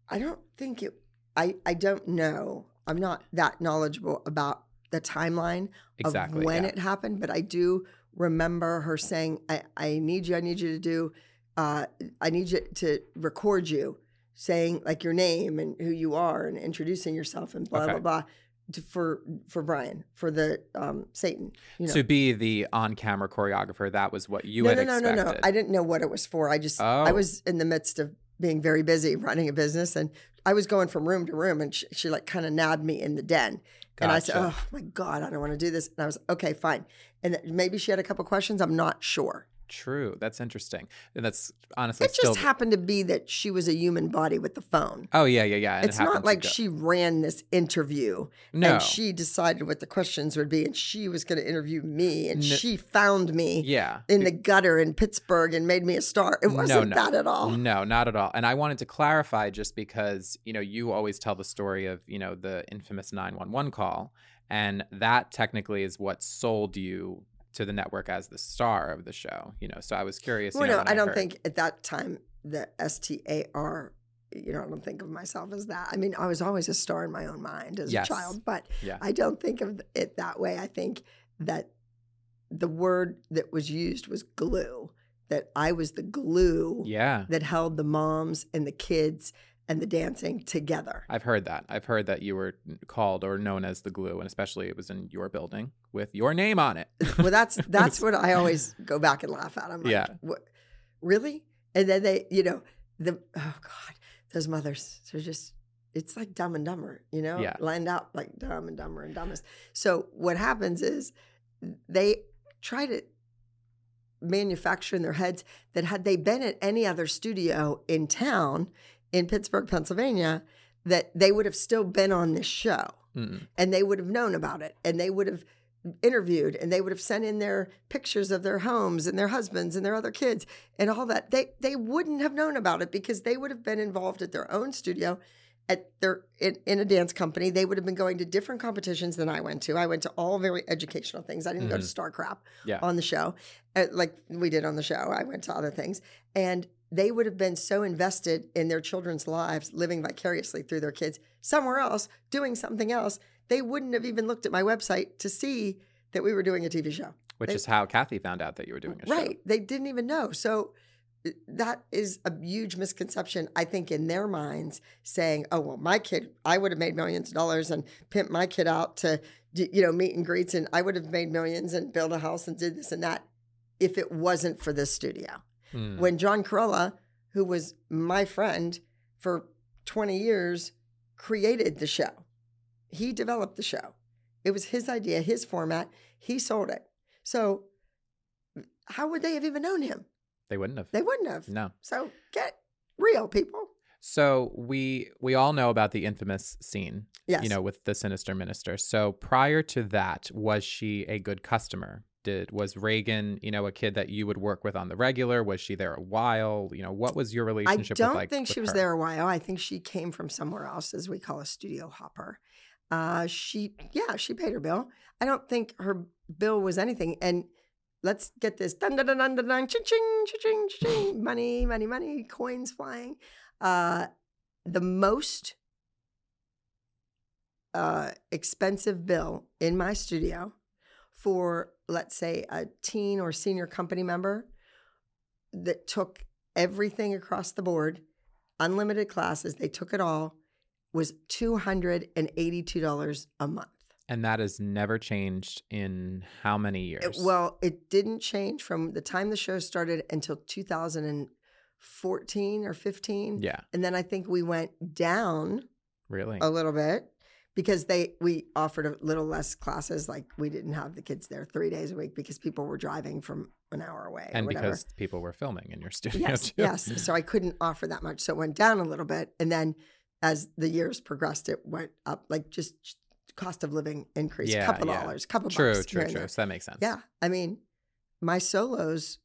I don't think it. I I don't know. I'm not that knowledgeable about the timeline Exactly. of when yeah. it happened, but I do remember her saying, "I I need you. I need you to do. Uh, I need you to record you saying like your name and who you are and introducing yourself and blah Okay. blah blah." To, for for Brian for the um Satan you know. To be the on-camera choreographer, that was what you no had no no expected. no. no I didn't know what it was for. I just I Oh. was in the midst of being very busy running a business and I was going from room to room and she, she like kind of nabbed me in the den. And I said oh my god I don't want to do this. And I was okay fine. And maybe she had a couple questions. I'm not sure True. That's interesting. And that's honestly It still just happened to be that she was a human body with the phone. Oh yeah, yeah, yeah. and it's happened not like she ran this interview No. and she decided what the questions would be and she was going to interview me and N- she found me Yeah. in the gutter in Pittsburgh and made me a star. It wasn't no. that at all. No, not at all. And I wanted to clarify just because, you know, you always tell the story of, you know, the infamous 911 call. And that technically is what sold you to the network as the star of the show, you know. So I was curious. you Well, know, no, when I don't heard- think at that time the S T A R. You know, I don't think of myself as that. I mean, I was always a star in my own mind as Yes. a child, but Yeah. I don't think of it that way. I think that the word that was used was glue. That I was the glue Yeah. that held the moms and the kids and the dancing together. I've heard that. I've heard that you were called or known as the glue, and especially it was in your building with your name on it. Well, that's that's what I always go back and laugh at. I'm like, Yeah. what, really? And then they, you know, the oh god, those mothers, they're just. It's like Dumb and Dumber, you know, Yeah. lined out like Dumb and Dumber and Dumbest. So what happens is they try to manufacture in their heads that had they been at any other studio in town in Pittsburgh, Pennsylvania, that they would have still been on this show. Mm. and they would have known about it. And they would have interviewed and they would have sent in their pictures of their homes and their husbands and their other kids and all that. They they wouldn't have known about it because they would have been involved at their own studio at their in, in a dance company. They would have been going to different competitions than i went to. I went to all very educational things. I didn't go to star crap Yeah. on the show uh, like we did on the show. I went to other things. And they would have been so invested in their children's lives living vicariously through their kids somewhere else doing something else they wouldn't have even looked at my website to see that we were doing a tv show. Which They- is how Kathy found out that you were doing a show. right. They didn't even know. So that is a huge misconception i think in their minds saying oh well my kid i would have made millions of dollars and pimped my kid out to you know meet and greets and i would have made millions and built a house and did this and that if it wasn't for this studio Mm. when John Corolla, who was my friend for 20 years, created the show. He developed the show. It was his idea, his format. He sold it. So, how would they have even known him? They wouldn't have. They wouldn't have. No. So, get real, people. So we we all know about the infamous scene, Yes. you know, with the sinister minister. So prior to that, was she a good customer? Did was Reagan, you know, a kid that you would work with on the regular? Was she there a while? You know, what was your relationship? With? I don't like think she was her? there a while. I think she came from somewhere else, as we call a studio hopper. Uh, she, yeah, she paid her bill. I don't think her bill was anything. And let's get this dun dun dun dun dun dun ching ching ching ching money money money coins flying. Uh, the most uh, expensive bill in my studio for let's say a teen or senior company member that took everything across the board, unlimited classes, they took it all, was $282 a month. And that has never changed in how many years? It- well, it didn't change from the time the show started until 2014 or 15. yeah, And then I think we went down really. a little bit because they we offered a little less classes like we didn't have the kids there 3 days a week because people were driving from an hour away and because people were filming in your studio yes, too. yes. So I couldn't offer that much. So it went down a little bit. And then as the years progressed, it went up like just cost of living increased, Yeah, a couple yeah. dollars, couple True, bucks. true, and true. So that makes sense. Yeah. I mean, my solos,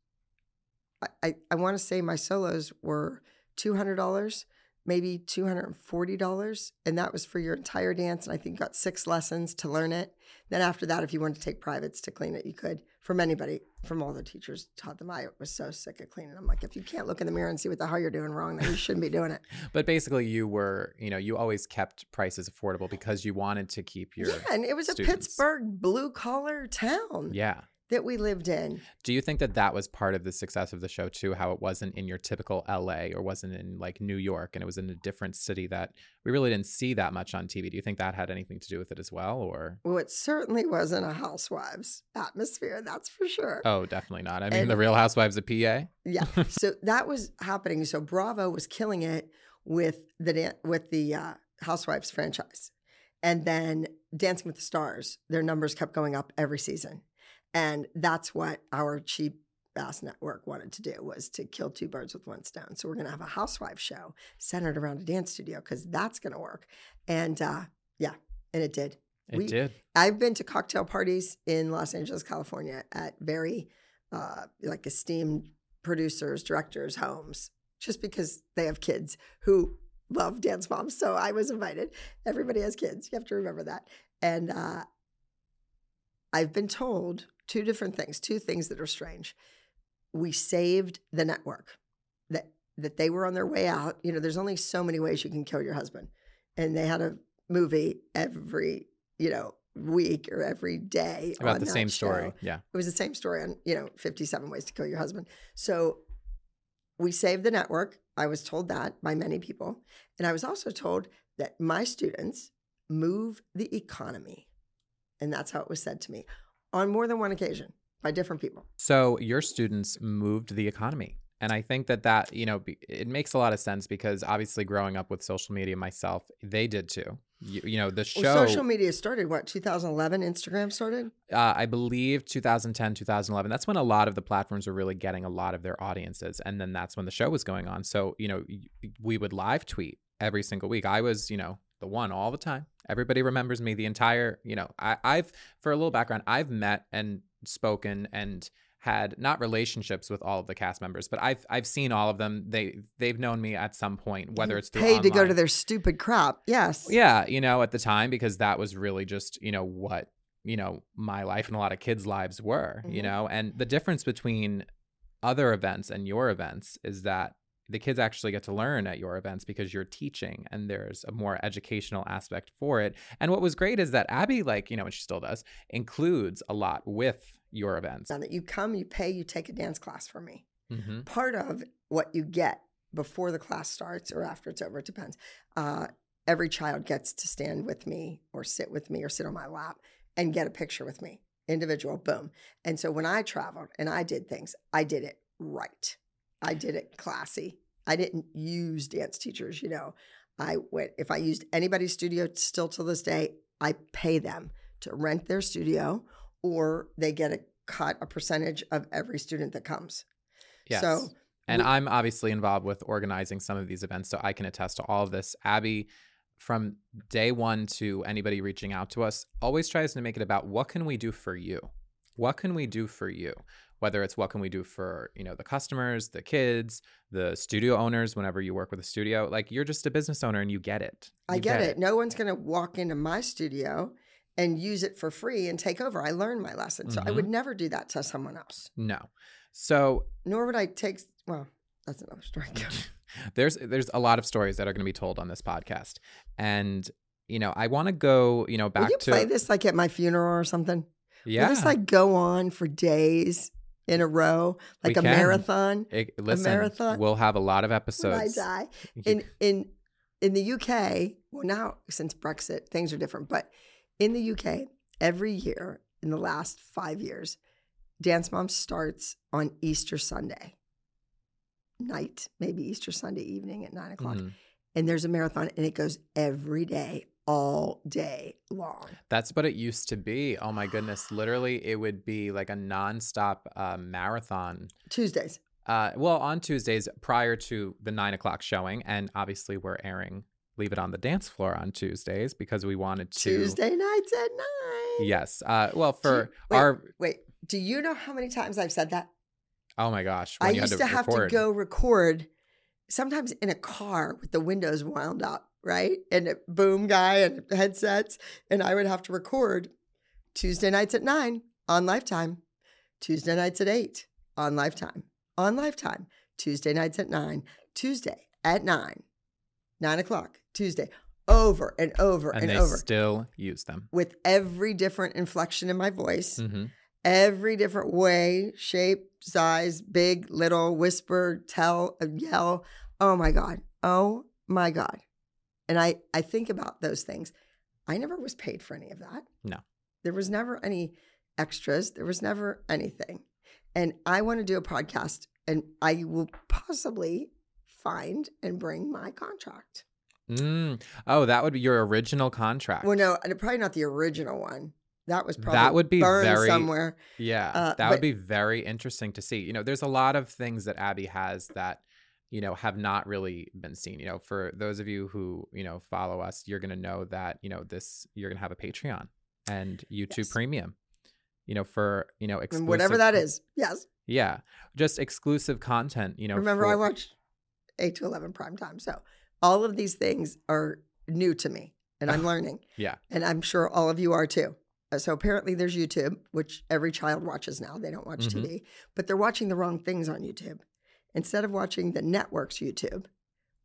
I, I, I want to say my solos were $200, maybe $240. And that was for your entire dance. And I think got six lessons to learn it. Then after that, if you wanted to take privates to clean it, you could. From anybody, from all the teachers taught them. I was so sick of cleaning. I'm like, if you can't look in the mirror and see what the hell you're doing wrong, then you shouldn't be doing it. But basically, you were, you know, you always kept prices affordable because you wanted to keep your. yeah, and it was a. Pittsburgh blue collar town Yeah. That we lived in. Do you think that that was part of the success of the show too? How it wasn't in your typical LA or wasn't in like New York and it was in a different city that we really didn't see that much on TV. Do you think that had anything to do with it as well? Or, Well, it certainly wasn't a housewives atmosphere, that's for sure. oh, definitely not. I mean, And- The Real Housewives of PA? Yeah. so that was happening. So Bravo was killing it with the with the uh, Housewives franchise, and then Dancing with the Stars. Their numbers kept going up every season, and that's what our cheap Bass Network wanted to do was to kill two birds with one stone. So we're going to have a housewife show centered around a dance studio because that's going to work. And uh, yeah, and it did. It we- did. I've been to cocktail parties in Los Angeles, California at very uh, like esteemed producers, directors' homes, just because they have kids who love dance moms. So I was invited. Everybody has kids. You have to remember that. And uh, I've been told two different things, two things that are strange. We saved the network that that they were on their way out. You know, there's only so many ways you can kill your husband, and they had a movie every you know week or every day About the same story. Yeah. It was the same story on, you know, 57 ways to kill your husband. So we saved the network. I was told that by many people. And I was also told that my students move the economy. And that's how it was said to me on more than one occasion by different people. So your students moved the economy. And I think that that, you know, it makes a lot of sense because obviously growing up with social media myself, they did too. You, you know, the show, Well, social media started, what, 2011? Instagram started? uh, I believe 2010, 2011, that's when a lot of the platforms were really getting a lot of their audiences. And then that's when the show was going on. So, you know, we would live tweet every single week. I was, you know, the one all the time. Everybody remembers me the entire, you know, I, I've, for a little background, I've met and spoken and had not relationships with all of the cast members, but I've I've seen all of them. They they've known me at some point, whether it's through paid to go to their stupid crap. Yes. yeah, you know, at the time because that was really just, you know, what, you know, my life and a lot of kids' lives were, you Mhm. know, and the difference between other events and your events is that the kids actually get to learn at your events because you're teaching and there's a more educational aspect for it. And what was great is that Abby, like, you know, and she still does, includes a lot with your events. Now that you come, you pay, you take a dance class from me. hmm part of what you get before the class starts or after it's over, it depends. Uh, every child gets to stand with me or sit with me or sit on my lap and get a picture with me, individual, boom. And so when I traveled and I did things, I did it right. I did it classy. I didn't use dance teachers, you know. I went, if I used anybody's studio still to this day, I pay them to rent their studio or they get a cut, a percentage of every student that comes. Yes. So And we- I'm obviously involved with organizing some of these events, so I can attest to all of this. Abby, from day one to anybody reaching out to us, always tries to make it about what can we do for you? What can we do for you? Whether it's what can we do for you know the customers, the kids, the studio owners. Whenever you work with a studio, like you're just a business owner and you get it. I You get, it. No one's going to walk into my studio and use it for free and take over. I learned my lesson. So I Mm-hmm. would never do that to someone else. No. So Nor would I take, well, that's another story. there's there's a lot of stories that are going to be told on this podcast, and you know I want to go you know back Will you to play this like at my funeral or something? yeah. Will this like go on for days in a row, We like a can. marathon It- listen, marathon? we'll have a lot of when I episodes. die? In in in the UK, well now since Brexit, things are different, but in the UK, every year in the last 5 years, Dance Mom starts on Easter Sunday night, maybe Easter Sunday evening at 9 o'clock. Mhm. And there's a marathon and it goes every day, all day long. That's what it used to be. Oh my goodness! Literally, it would be like a nonstop uh, marathon. Tuesdays. Uh, well, on Tuesdays prior to the nine o'clock showing, and obviously we're airing "Leave It on the Dance Floor" on Tuesdays because we wanted to. Tuesday nights at 9. Yes. Uh, well, for wait, our. Wait, do you know how many times I've said that? Oh my gosh! I when you had used to, have to go record sometimes in a car with the windows wound up, right? And boom guy and headsets. And I would have to record Tuesday nights at nine on Lifetime, Tuesday nights at eight on Lifetime, on Lifetime, Tuesday nights at nine, Tuesday at nine, nine o'clock, Tuesday, over and over and and, they over still use them. with every different inflection in my voice hmm every different way, shape, size, big, little, whisper, tell, uh, yell. Oh my God. Oh my God. And I, I think about those things. I never was paid for any of that. No. There was never any extras. There was never anything. And I want to do a podcast and I will possibly find and bring my contract. Mm. Oh, that would be your original contract. Well, no, probably not the original one. That was probably That would be burned very- somewhere. Yeah, Uh, that would be very interesting to see. You know, there's a lot of things that Abby has that you know have not really been seen. You know, for those of you who you know follow us, you're gonna know that you know this. You're gonna have a Patreon and YouTube Yes. Premium. You know, for you know, And whatever that is. Yes. Yeah, just exclusive content. You know, Remember, I for- watch 8 to 11 prime time. So all of these things are new to me and I'm learning. Yeah. And I'm sure all of you are too. Uh, So apparently there's YouTube, which every child watches now. They don't watch Mhm. TV, but they're watching the wrong things on YouTube. Instead of watching the network's YouTube,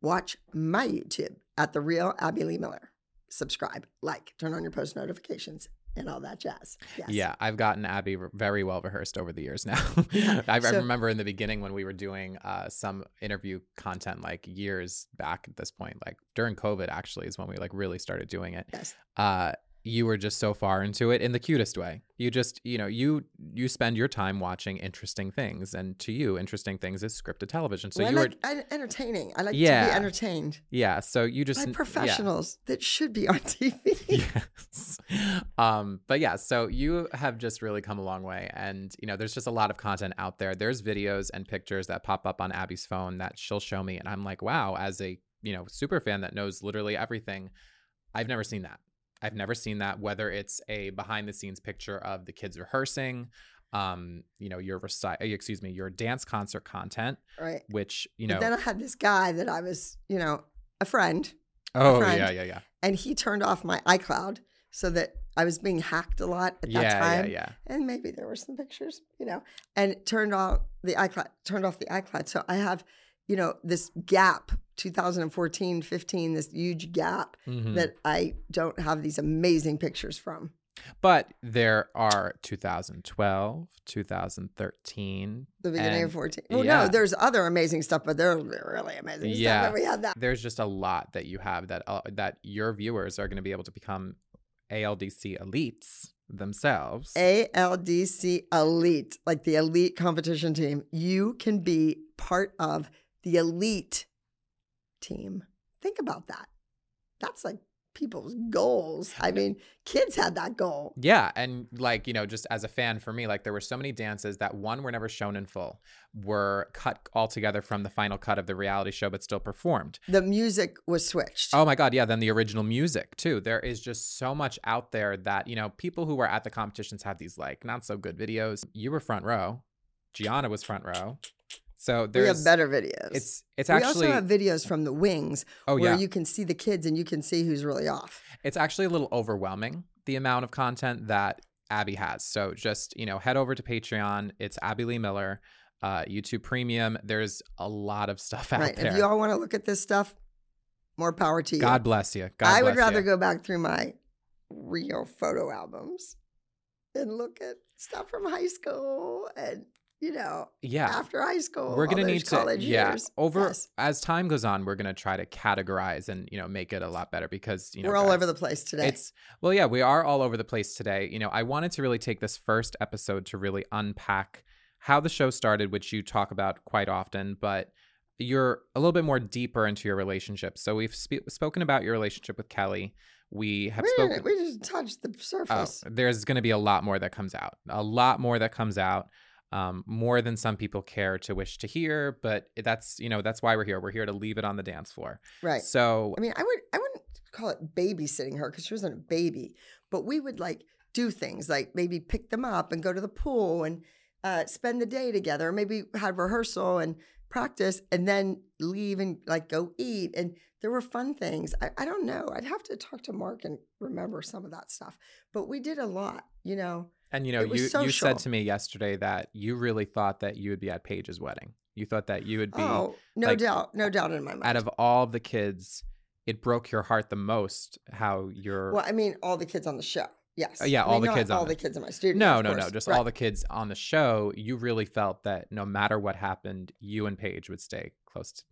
watch my YouTube at the real Abby Lee Miller. Subscribe, like, turn on your post notifications, and all that jazz. Yes. Yeah, I've gotten Abby very well rehearsed over the years now. I, I So- remember in the beginning when we were doing uh, some interview content, like years back at this point, like during COVID, actually, is when we like really started doing it. Yes. Uh, you were just so far into it in the cutest way. You just, you know, you you spend your time watching interesting things, and to you, interesting things is scripted television. So Well, you I were, I, entertaining. I like to Yeah. be entertained yeah. So you just by yeah. professionals that should be on TV. yes. Um, but yeah, so you have just really come a long way. And, you know, there's just a lot of content out there. There's videos and pictures that pop up on Abby's phone that she'll show me. And I'm like, wow, as a, you know, super fan that knows literally everything, I've never seen that. I've never seen that, whether it's a behind the scenes picture of the kids rehearsing, um, you know, your recite, excuse me, your dance concert content, right. which, you But know, then I had this guy that I was, you know, a friend, oh, friend. yeah, yeah, yeah. and he turned off my iCloud so that I was being hacked a lot at that Yeah, yeah, yeah. And maybe there were some pictures, you know, and turned off the iCloud, turned off the iCloud. So I have, you know, this gap, 2014, 15, this huge gap Mhm. that I don't have these amazing pictures from. But there are 2012, 2013. The beginning and of 14. Well, yeah. no, there's other amazing stuff, but they're really amazing Yeah. stuff. We had that. There's just a lot that you have that uh, that your viewers are going to be able to become ALDC elites themselves. ALDC Elite, like the elite competition team. You can be part of the elite team. Think about that. That's like people's goals. I mean, kids had that goal. yeah, and like, you know, just as a fan for me, like there were so many dances that one were never shown in full, were cut altogether from the final cut of the reality show but still performed. The music was switched. Oh my God, yeah. Then the original music too. There is just so much out there that, you know, people who were at the competitions had these like not so good videos. You were front row. Gianna was front row. So we there's have better videos. it's it's we actually also have videos from the wings oh where yeah. you can see the kids and you can see who's really off. it's actually a little overwhelming the amount of content that Abby has. So just, you know, head over to Patreon. It's Abby Lee Miller, uh, YouTube Premium. There's a lot of stuff out right. there. If you all want to look at this stuff, more power to you. God bless you. God I would rather you. go back through my real photo albums and look at stuff from high school and you know Yeah. after high school. we're gonna those need to college yeah years. over Yes. as time goes on we're gonna try to categorize and you know make it a lot better because you know we're all over the place today. it's well yeah we are all over the place today you know i wanted to really take this first episode to really unpack how the show started which you talk about quite often but you're a little bit more deeper into your relationship so we've spe- spoken about your relationship with kelly we have we, spoken we just touched the Oh, surface. there's going to be a lot more that comes out. A lot more that comes out. Um, more than some people care to wish to hear, but that's you know that's why we're here. We're here to leave it on the dance floor. right. So I mean, I would I wouldn't call it babysitting her because she wasn't a baby, but we would like do things like maybe pick them up and go to the pool and uh, spend the day together, maybe have rehearsal and practice, and then leave and like go eat. And there were fun things. I, I don't know. I'd have to talk to Mark and remember some of that stuff, but we did a lot. You know, and you know it was you you said to me yesterday that you really thought that you would be at Paige's wedding. You thought that you would be oh no like, doubt, no doubt in my mind. out of all the kids. It broke your heart the most how you're. well, I mean, all the kids on the show. Yes. Uh, yeah, I all mean, the kids on all the kids in my studio. no, no, no. Just Right. all the kids on the show. You really felt that no matter what happened, you and Paige would stay close to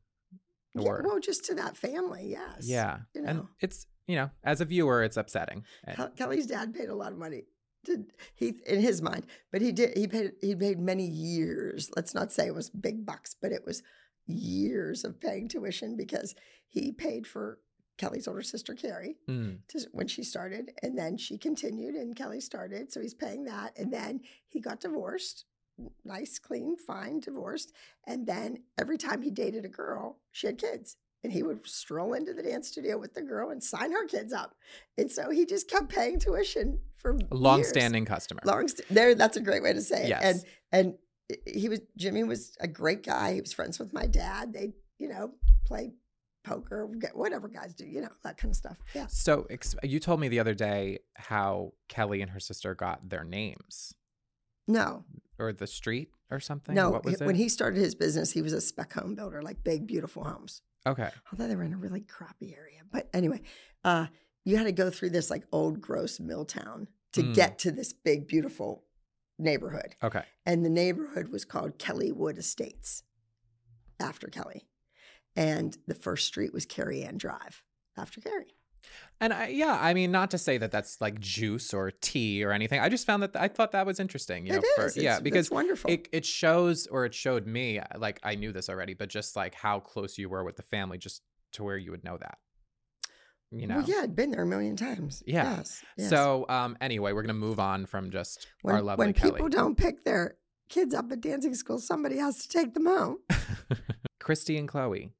the Yeah, word. well, just to that family, yes. Yeah. you And know. it's, you know, as a viewer, it's upsetting. And- Kelly's dad paid a lot of money. To, he in his mind, but he did. He paid. He paid many years. Let's not say it was big bucks, but it was years of paying tuition because he paid for Kelly's older sister Carrie Mm. to, when she started, and then she continued, and Kelly started, so he's paying that, and then he got divorced, nice, clean, fine, divorced, and then every time he dated a girl, she had kids, and he would stroll into the dance studio with the girl and sign her kids up, and so he just kept paying tuition for A long-standing customer. Long st- there, that's a great way to say it. Yes. And and he was Jimmy was a great guy. He was friends with my dad. They, you know, play poker, get- whatever guys do, you know, that kind of stuff. Yeah. So you told me the other day how Kelly and her sister got their names No, or the street or something. no. what was when he started his business, he was a spec home builder, like big, beautiful homes. okay. Although they were in a really crappy area. But anyway, uh, you had to go through this like old, gross mill town to Mm. get to this big, beautiful neighborhood. Okay. and the neighborhood was called Kellywood Estates after Kelly. And the first street was Carrie Ann Drive after Carrie. And I, yeah, I mean, not to say that that's like juice or tea or anything. I just found that I thought that was interesting. You know, It for, is. yeah, because it's wonderful. it it shows or it showed me like I knew this already, but just like how close you were with the family, just to where you would know that. You know. Well, yeah, I'd been there a million times. Yeah. Yes. yes. So um, anyway, we're gonna move on from just when, our lovely when Kelly. people don't pick their kids up at dancing school, somebody has to take them home. Christi and Chloe.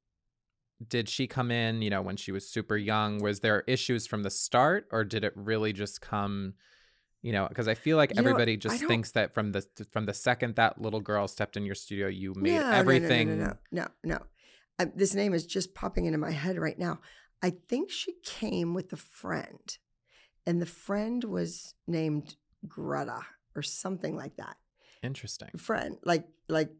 Did she come in, you know, when she was super young? Was there issues from the start or did it really just come, you know, because I feel like You know, everybody I just thinks that from the from the second that little girl stepped in your studio, you made No, no, no, no, everything No, no, no, no. Uh, this name is just popping into my head right now. I think she came with a friend, and the friend was named Greta or something like that. interesting. friend, like like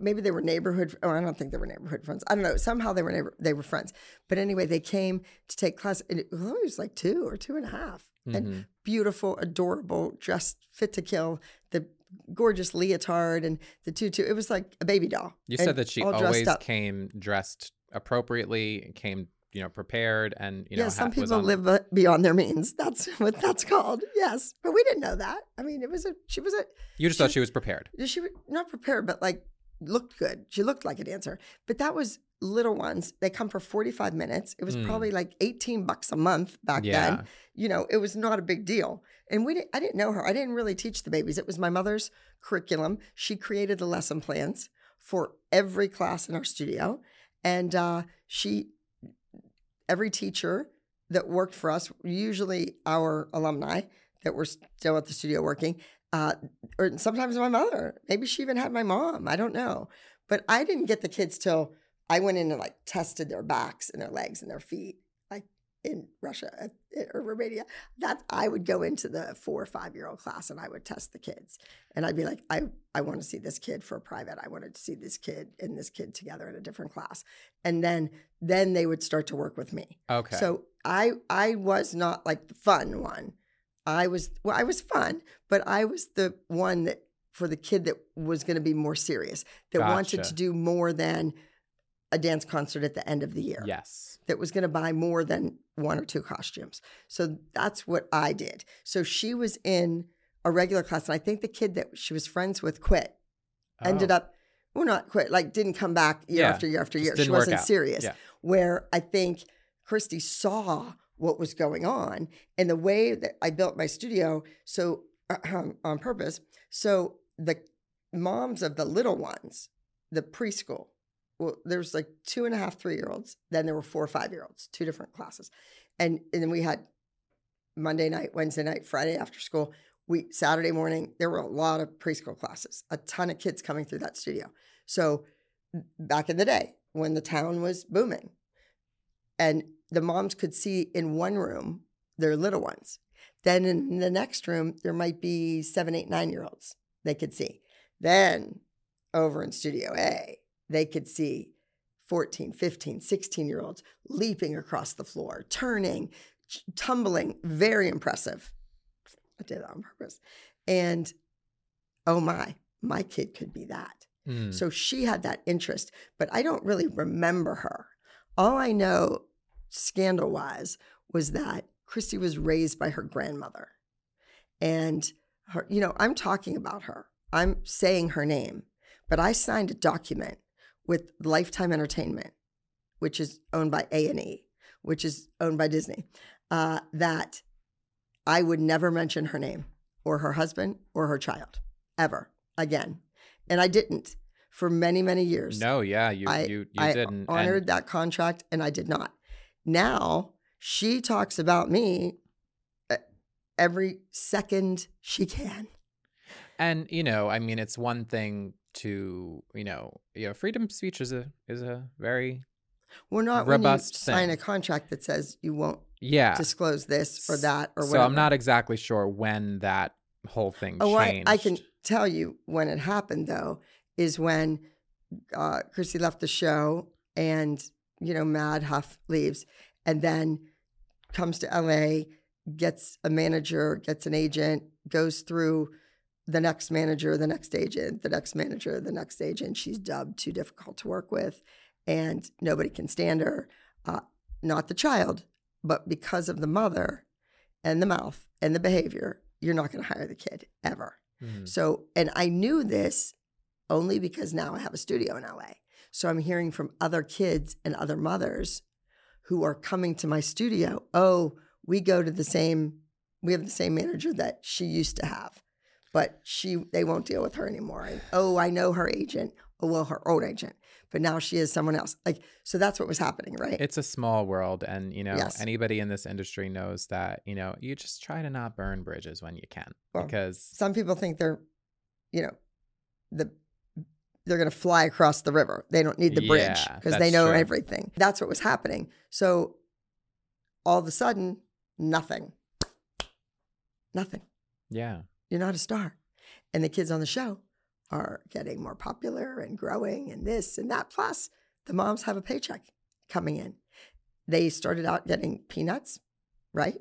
maybe they were neighborhood. Oh, I don't think they were neighborhood friends. I don't know. Somehow they were neighbor, they were friends. But anyway, they came to take class, and it was like two or two and a half, Mhm. and beautiful, adorable, just fit to kill. The gorgeous leotard and the tutu. It was like a baby doll. You said that she always came dressed appropriately, came, you know, prepared and you know, yeah, some people live beyond their means. That's what that's called. Yes, but we didn't know that. I mean, it was a she was a You just thought she was prepared. she was not prepared, but like looked good. She looked like a dancer. But that was little ones. They come for 45 minutes. It was Mm. probably like 18 bucks a month back Yeah. then. You know, it was not a big deal. And we didn't, I didn't know her. I didn't really teach the babies. It was my mother's curriculum. She created the lesson plans for every class in our studio. And uh, she, every teacher that worked for us, usually our alumni that were still at the studio working, uh, or sometimes my mother. Maybe she even had my mom. I don't know. But I didn't get the kids till I went in and like tested their backs and their legs and their feet, like in Russia or Romania. That I would go into the four or five year old class and I would test the kids, and I'd be like, I I want to see this kid for a private. I wanted to see this kid and this kid together in a different class, and then then they would start to work with me. Okay. So I I was not like the fun one. I was well, I was fun, but I was the one that for the kid that was going to be more serious, that wanted to do more than a dance concert at the end of the year. yes. That was going to buy more than one or two costumes. So that's what I did. So she was in a regular class, and I think the kid that she was friends with quit. Ended Oh. up, well, not quit, like didn't come back year Yeah, after year after year. She wasn't serious Yeah. where I think Christi saw what was going on and the way that I built my studio so uh, on purpose. So the moms of the little ones, the preschool, well, there was like two and a half, three year olds. Then there were four five year olds, two different classes, and and then we had Monday night, Wednesday night, Friday after school. We Saturday morning there were a lot of preschool classes, a ton of kids coming through that studio. So back in the day when the town was booming, and the moms could see in one room their little ones. Then in the next room, there might be seven, eight, nine year olds they could see. Then over in Studio A, they could see 14, 15, 16 year olds leaping across the floor, turning, tumbling. Very impressive. I did that on purpose. And oh my, my kid could be that. Mm. So she had that interest, but I don't really remember her. All I know, scandal wise, was that Christi was raised by her grandmother. And her, you know, I'm talking about her. I'm saying her name, but I signed a document with Lifetime Entertainment, which is owned by A&E, which is owned by Disney, uh, that I would never mention her name or her husband or her child ever again. And I didn't for many, many years. No, yeah, you I, you you I didn't. and- honored that contract and I did not. Now she talks about me uh, every second she can. And you know, I mean, it's one thing to you know, you know, freedom of speech is a is a very We're not when you Robust sign a contract that says you won't yeah. disclose this or that or whatever. so. I'm not exactly sure when that whole thing Oh, I. I can tell you when it happened though, is when uh, Chrissy left the show and you know Mad Huff leaves, and then comes to LA, gets a manager, gets an agent, goes through the next manager, the next agent, the next manager, the next agent. She's dubbed too difficult to work with, and nobody can stand her. Uh, not the child, but because of the mother and the mouth and the behavior, you're not going to hire the kid ever. Mhm. So, and I knew this only because now I have a studio in LA. So I'm hearing from other kids and other mothers who are coming to my studio. Oh, we go to the same, we have the same manager that she used to have, but she, they won't deal with her anymore. And oh, I know her agent. Oh, well, her old agent, but now she is someone else. Like, so that's what was happening, right? It's a small world, and you know, Yes. anybody in this industry knows that you know you just try to not burn bridges when you can, Well, because some people think they're, you know, the they're going to fly across the river. They don't need the bridge Yeah, because they know true. everything. That's what was happening. So all of a sudden, nothing, nothing. yeah, You're not a star, and the kids on the show are getting more popular and growing, and this and that. Plus, the moms have a paycheck coming in. They started out getting peanuts, right?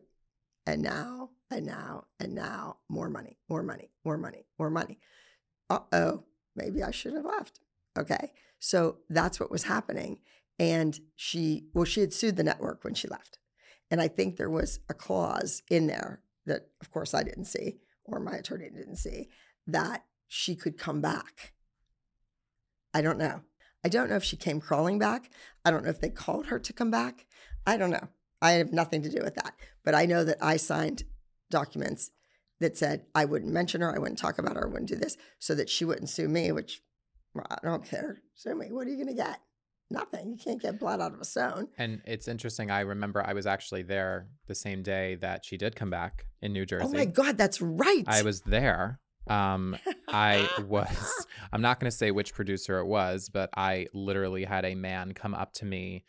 And now, and now, and now, more money, more money, more money, more money. Uh oh, maybe I should have left. Okay. So that's what was happening. And she, well, she had sued the network when she left. And I think there was a clause in there that, of course, I didn't see, or my attorney didn't see, that she could come back. I don't know. I don't know if she came crawling back. I don't know if they called her to come back. I don't know. I have nothing to do with that. But I know that I signed documents that said I wouldn't mention her, I wouldn't talk about her, I wouldn't do this, so that she wouldn't sue me, which well, I don't care. Sue me. What are you going to get? Nothing. You can't get blood out of a stone. and it's interesting. I remember I was actually there the same day that she did come back in New Jersey. Oh my God, that's right. I was there. Um, I was. I'm not going to say which producer it was, but I literally had a man come up to me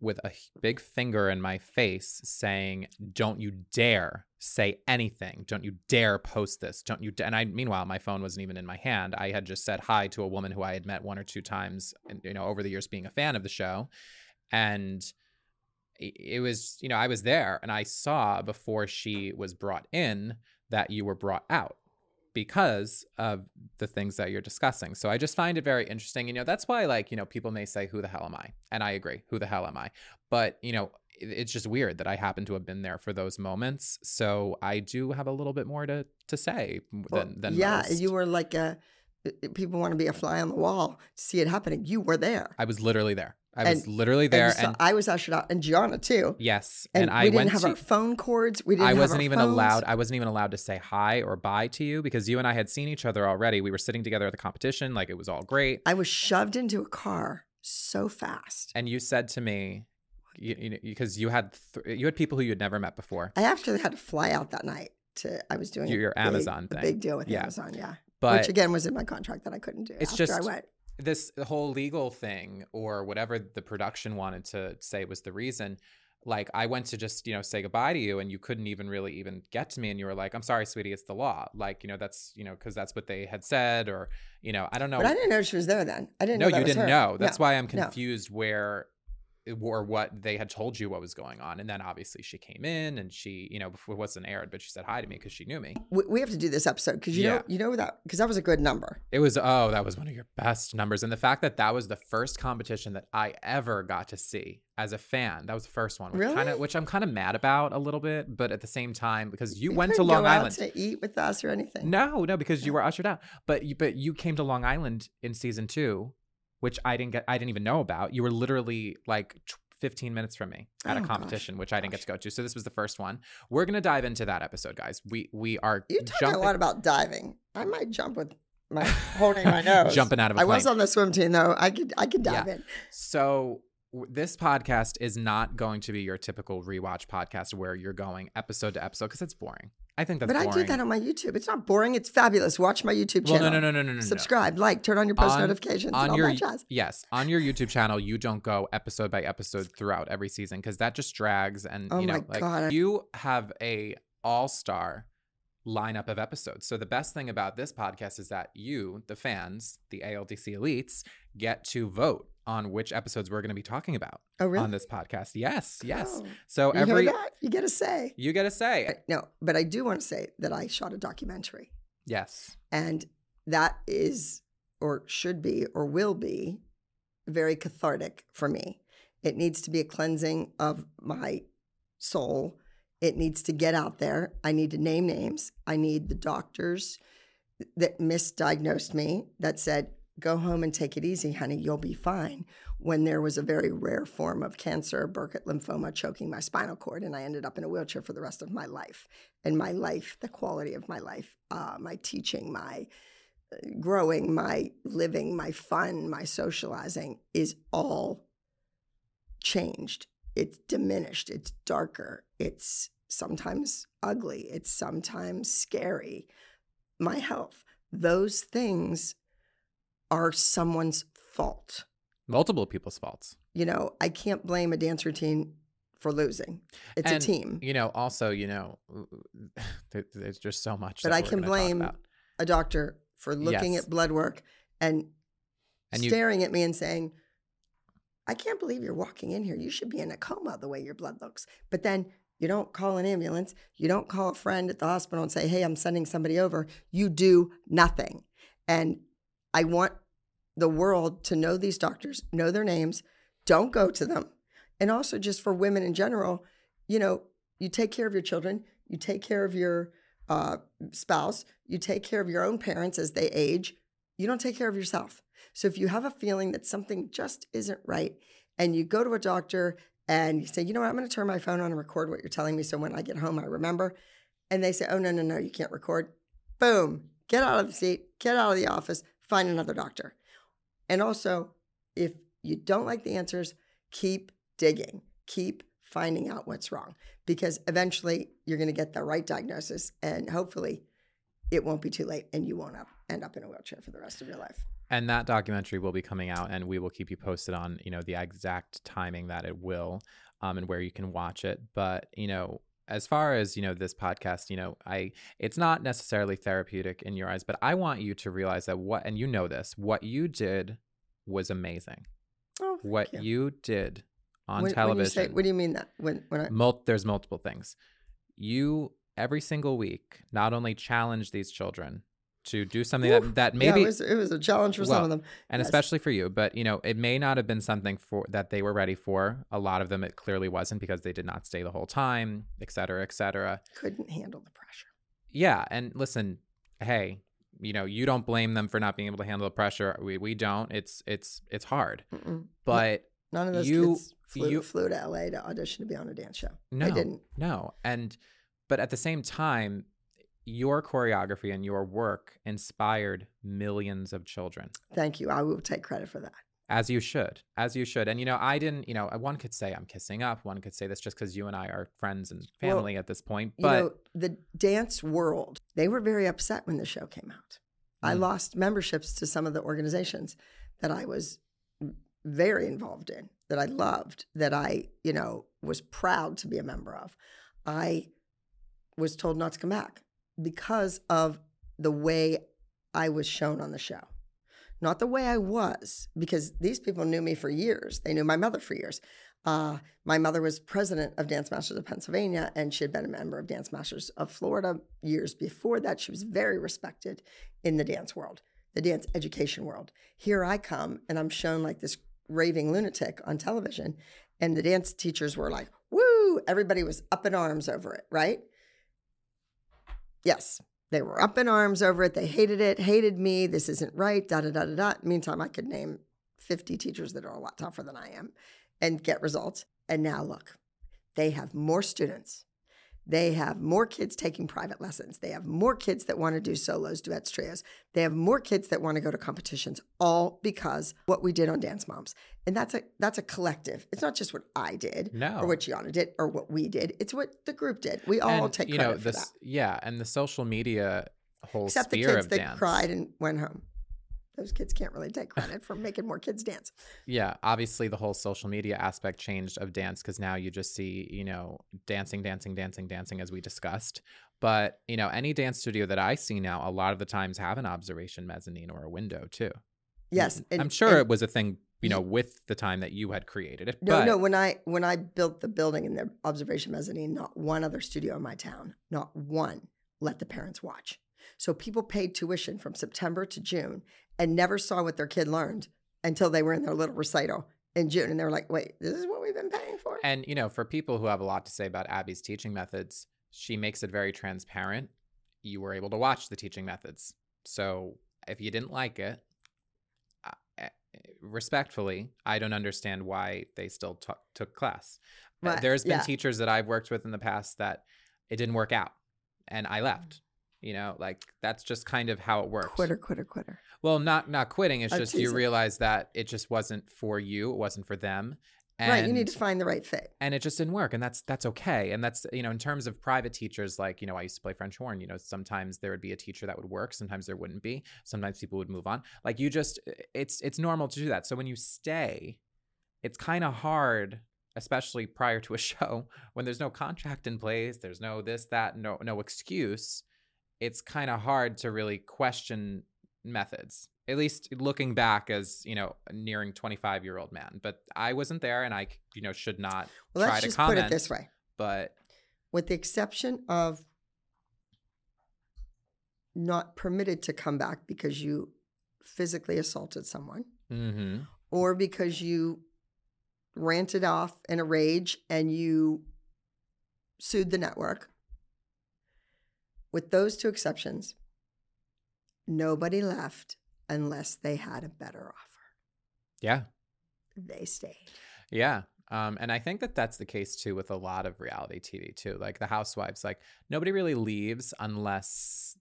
with a big finger in my face saying, "Don't you dare say anything! Don't you dare post this! Don't you?" And I, meanwhile, my phone wasn't even in my hand. I had just said hi to a woman who I had met one or two times, you know, over the years being a fan of the show, and it was, you know, I was there, and I saw before she was brought in that you were brought out because of the things that you're discussing. So I just find it very interesting. You know, that's why like, you know, people may say who the hell am I? And I agree, who the hell am I? But, you know, it's just weird that I happen to have been there for those moments. So I do have a little bit more to to say Well, than than yeah, most. you were like a. People want to be a fly on the wall to see it happening. You were there. I was literally there. I And- was literally there you saw- and, I was ushered out, and Gianna too. yes, And, and, I we didn't went have to our phone cords. We didn't. I wasn't our even phones. allowed. I wasn't even allowed to say hi or bye to you because you and I had seen each other already. We were sitting together at the competition, like it was all great. I was shoved into a car so fast. and you said to me you, you know, because you had th- you had people who you had never met before I actually had to fly out that night. To I was doing Your big- Amazon thing. big deal with Yeah. Amazon, yeah. but Which again was in my contract that I couldn't do. It's after just- I went. This whole legal thing or whatever the production wanted to say was the reason like i went to just you know say goodbye to you and you couldn't even really even get to me and you were like i'm sorry sweetie it's the law like you know that's you know because that's what they had said or you know i don't know But I didn't know she was there then. I didn't no know you didn't her. know that's No. why i'm no. confused where or what they had told you what was going on and then obviously she came in and she you know before it wasn't aired but she said hi to me because she knew me We, have to do this episode because you Yeah. know you know that because that was a good number. It was oh, that was one of your best numbers, and the fact that that was the first competition that I ever got to see as a fan. That was the first one, which kind Really? of which I'm kind of mad about a little bit, but at the same time because you We went to Long go Island. to eat with us or anything. No, no, because you were ushered out, but you but you came to Long Island in season two, which I didn't get. I didn't even know about. You were literally like t- 15 minutes from me at Oh, a gosh, competition, which I didn't get to go to. So this was the first one. We're gonna dive into that episode, guys. We we are You talk jumping, a lot about diving. I might jump with my holding my nose. jumping out of a I was on the swim team though. I could I could dive in. So this podcast is not going to be your typical rewatch podcast where you're going episode to episode because it's boring. I think that's but boring. I do that on my YouTube. It's not boring. It's fabulous. Watch my YouTube well, channel. no, no, no, no, no, no. Subscribe, like, turn on your post On- notifications, on and all your yes on your youtube channel you don't go episode by episode throughout every season because that just drags and Oh you know my like God. you have a all-star lineup of episodes so the best thing about this podcast is that you the fans the aldc elites get to vote on which episodes we're going to be talking about Oh, really? on this podcast yes yes Oh. so You every? You get a say. you get a say No, but I do want to say that I shot a documentary, yes and that is, or should be, or will be, very cathartic for me. It needs to be a cleansing of my soul. It needs to get out there. I need to name names. I need the doctors that misdiagnosed me that said, go home and take it easy, honey, you'll be fine. When there was a very rare form of cancer, Burkitt lymphoma, choking my spinal cord, and I ended up in a wheelchair for the rest of my life. And my life, the quality of my life, uh, my teaching, my uh, growing, my living, my fun, my socializing is all changed. It's diminished. It's darker. It's sometimes ugly. It's sometimes scary. My health, those things are someone's fault. multiple people's faults You know, I can't blame a dance routine for losing. It's And, a team. you know also you know there- there's just so much But that I can blame a doctor for looking Yes. at blood work and, And you- staring at me and saying, I can't believe you're walking in here. You should be in a coma the way your blood looks. But then you don't call an ambulance. You don't call a friend at the hospital and say, hey, I'm sending somebody over. You do nothing. And I want the world to know these doctors, know their names, don't go to them. And also, just for women in general, you know, you take care of your children, you take care of your uh, spouse, you take care of your own parents as they age, you don't take care of yourself. So if you have a feeling that something just isn't right and you go to a doctor and you say, you know what, I'm going to turn my phone on and record what you're telling me so when I get home, I remember. And they say, oh, no, no, no, you can't record. Boom, get out of the seat, get out of the office, find another doctor. And also, if you don't like the answers, keep digging, keep finding out what's wrong because eventually you're going to get the right diagnosis and hopefully it won't be too late and you won't up, end up in a wheelchair for the rest of your life. and that documentary will be coming out and we will keep you posted on you know the exact timing that it will um, and where you can watch it but you know as far as you know this podcast you know i it's not necessarily therapeutic in your eyes but i want you to realize that what and you know this what you did was amazing Oh, thank what you. you did on When- television When you say, what do you mean that? When, when I, Mul- there's multiple things. You every single week not only challenge these children to do something Woo. that that yeah, maybe it was, it was a challenge for some of them. and yes. especially for you, but you know, it may not have been something for that they were ready for. A lot of them it clearly wasn't because they did not stay the whole time, et cetera, et cetera. Couldn't handle the pressure. Yeah, and listen, hey, you know, you don't blame them for not being able to handle the pressure. We we don't. It's it's it's hard. Mm-mm. But None of those you- kids flew, you- flew to LA to audition to be on a dance show. No, They didn't. No, and but at the same time, your choreography and your work inspired millions of children, Thank you. I will take credit for that. as you should, as you should. And you know, I didn't. You know, one could say I'm kissing up. One could say this just because you and I are friends and Well, family at this point. You But know, the dance world, they were very upset when the show came out. I Mm. lost memberships to some of the organizations that I was very involved in, that I loved, that I, you know, was proud to be a member of. I was told not to come back because of the way I was shown on the show. Not the way I was, because these people knew me for years. They knew my mother for years. Uh, my mother was president of Dance Masters of Pennsylvania, and she had been a member of Dance Masters of Florida years before that. She was very respected in the dance world, the dance education world. Here I come, and I'm shown like this raving lunatic on television, and the dance teachers were like, "Woo!" Everybody was up in arms over it, right? Yes, they were up in arms over it. They hated it, hated me. This isn't right. Da da da da da. Meantime, I could name 50 teachers that are a lot tougher than I am. and get results. And now look, they have more students. They have more kids taking private lessons. They have more kids that want to do solos, duets, trios. They have more kids that want to go to competitions, all because what we did on Dance Moms. And that's a that's a collective. It's not just what I did No. or what Gianna did or what we did. It's what the group did. We all and, take you credit know for this that. yeah and the social media whole Except the kids of that dance cried and went home. Those kids can't really take credit for making more kids dance. yeah obviously the whole social media aspect changed of dance because now you just see you know dancing dancing dancing dancing as we discussed but you know any dance studio that i see now a lot of the times have an observation mezzanine or a window too Yes, i'm sure and- it was a thing you know with the time that you had created it No, but no. When I when I built the building in the observation mezzanine, not one other studio in my town, not one, let the parents watch. So people paid tuition from September to June and never saw what their kid learned until they were in their little recital in June, and they were like, "Wait, this is what we've been paying for." And you know, for people who have a lot to say about Abby's teaching methods, she makes it very transparent. You were able to watch the teaching methods. So if you didn't like it, uh, eh, respectfully, I don't understand why they still took took class. Uh, Right, There's been yeah. teachers that I've worked with in the past that it didn't work out, and I Mm. left. You know, like that's just kind of how it works. quitter, quitter, quitter. Well, not not quitting. It's just you realize that it just wasn't for you. It wasn't for them. And right, you need to find the right fit. and it just didn't work and that's that's okay and that's you know in terms of private teachers like you know i used to play french horn you know sometimes there would be a teacher that would work sometimes there wouldn't be sometimes people would move on like you just it's it's normal to do that so when you stay it's kind of hard especially prior to a show when there's no contract in place there's no this that no no excuse it's kind of hard to really question methods at least looking back as you know a nearing 25 year old man but i wasn't there and i you know should not Well, try let's to just comment put it this way: but with the exception of not permitted to come back because you physically assaulted someone. hmm or because you ranted off in a rage and you sued the network. With those two exceptions, nobody left unless they had a better offer. yeah They stayed. yeah um, and i think that that's the case too with a lot of reality tv too like the housewives like nobody really leaves unless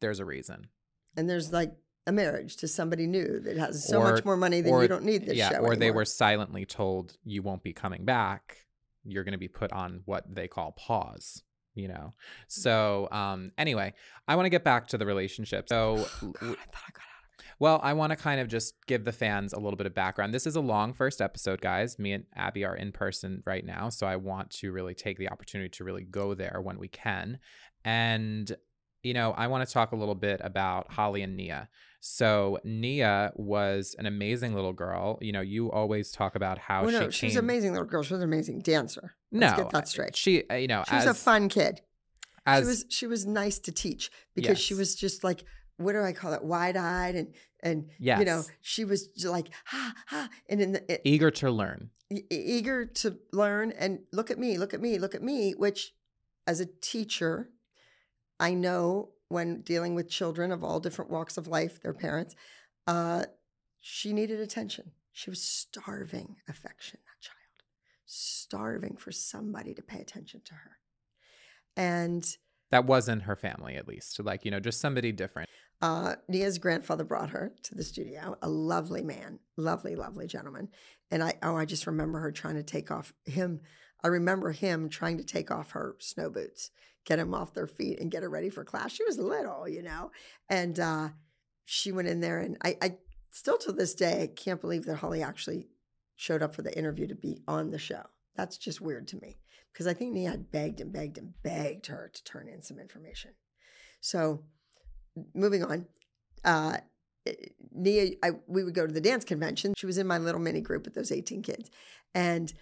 there's a reason And there's like a marriage to somebody new that has so Or- much more money than or- you don't need this yeah show. or they were silently told you won't be coming back you're going to be put on what they call pause you know so um anyway i want to get back to the relationship so God, I thought I got out. Well, I want to kind of just give the fans a little bit of background. This is a long first episode, guys. Me and Abby are in person right now, so I want to really take the opportunity to really go there when we can. And you know, I want to talk a little bit about Holly and Nia. So Nia was an amazing little girl. You know, you always talk about how Well, she no, came. she's an amazing little girl. She was an amazing dancer. No, Let's get that straight. She, uh, you know, She was as a fun kid. as she was she was nice to teach because she was just like what do I call it wide eyed and and you know she was like ha ha and in the, e- eager to learn. e- eager to learn and look at me look at me look at me which as a teacher I know when dealing with children of all different walks of life their parents uh she needed attention she was starving affection that child starving for somebody to pay attention to her and That wasn't her family, at least. Like, you know, just somebody different. Uh, Nia's grandfather brought her to the studio, a lovely man, lovely, lovely gentleman. And I, oh, I just remember her trying to take off him. I remember him trying to take off her snow boots, get him off their feet and get her ready for class. She was little, you know, and uh, she went in there. And I, I still to this day can't believe that Holly actually showed up for the interview to be on the show. That's just weird to me because I think Nia had begged and begged and begged her to turn in some information. So, moving on, uh, Nia, I, we would go to the dance convention. She was in my little mini group with those 18 kids. And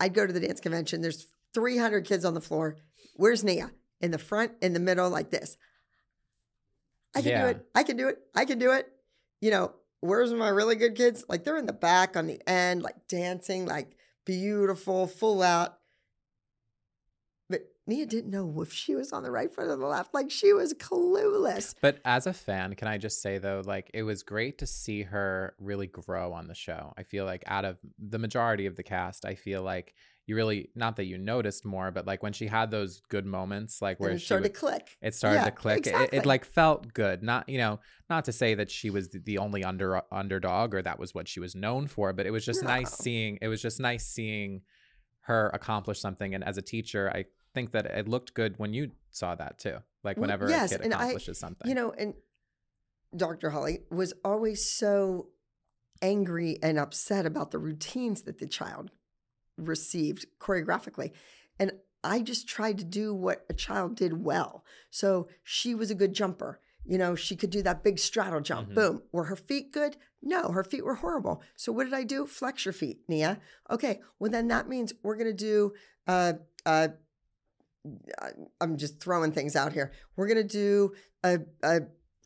I'd go to the dance convention. There's 300 kids on the floor. Where's Nia? In the front, in the middle, like this. I can Yeah. do it. I can do it. I can do it. You know, where's my really good kids? Like they're in the back on the end, like dancing, like beautiful, full out. But Nia didn't know if she was on the right foot or the left. Like she was clueless. But as a fan, can I just say though, like it was great to see her really grow on the show. I feel like out of the majority of the cast, I feel like you really not that you noticed more, but like when she had those good moments, like where And it she started would- to click. it started Yeah, to click. It- It, it like felt good. Not you know, not to say that she was the- only under underdog or that was what she was known for, but it was just nice seeing. It was just nice seeing her accomplish something. And as a teacher, I think that it looked good when you saw that too. Like Well, whenever yes, a kid and I- accomplishes something. You know, and Dr. Holly was always so angry and upset about the routines that the child received choreographically. And I just tried to do what a child did well. So she was a good jumper. You know, she could do that big straddle jump. Mhm. Boom. Were her feet good? No, her feet were horrible. So what did I do? Flex your feet, Nia. Okay. Well, then that means we're going to do, uh, uh, I'm just throwing things out here. We're going to do a, a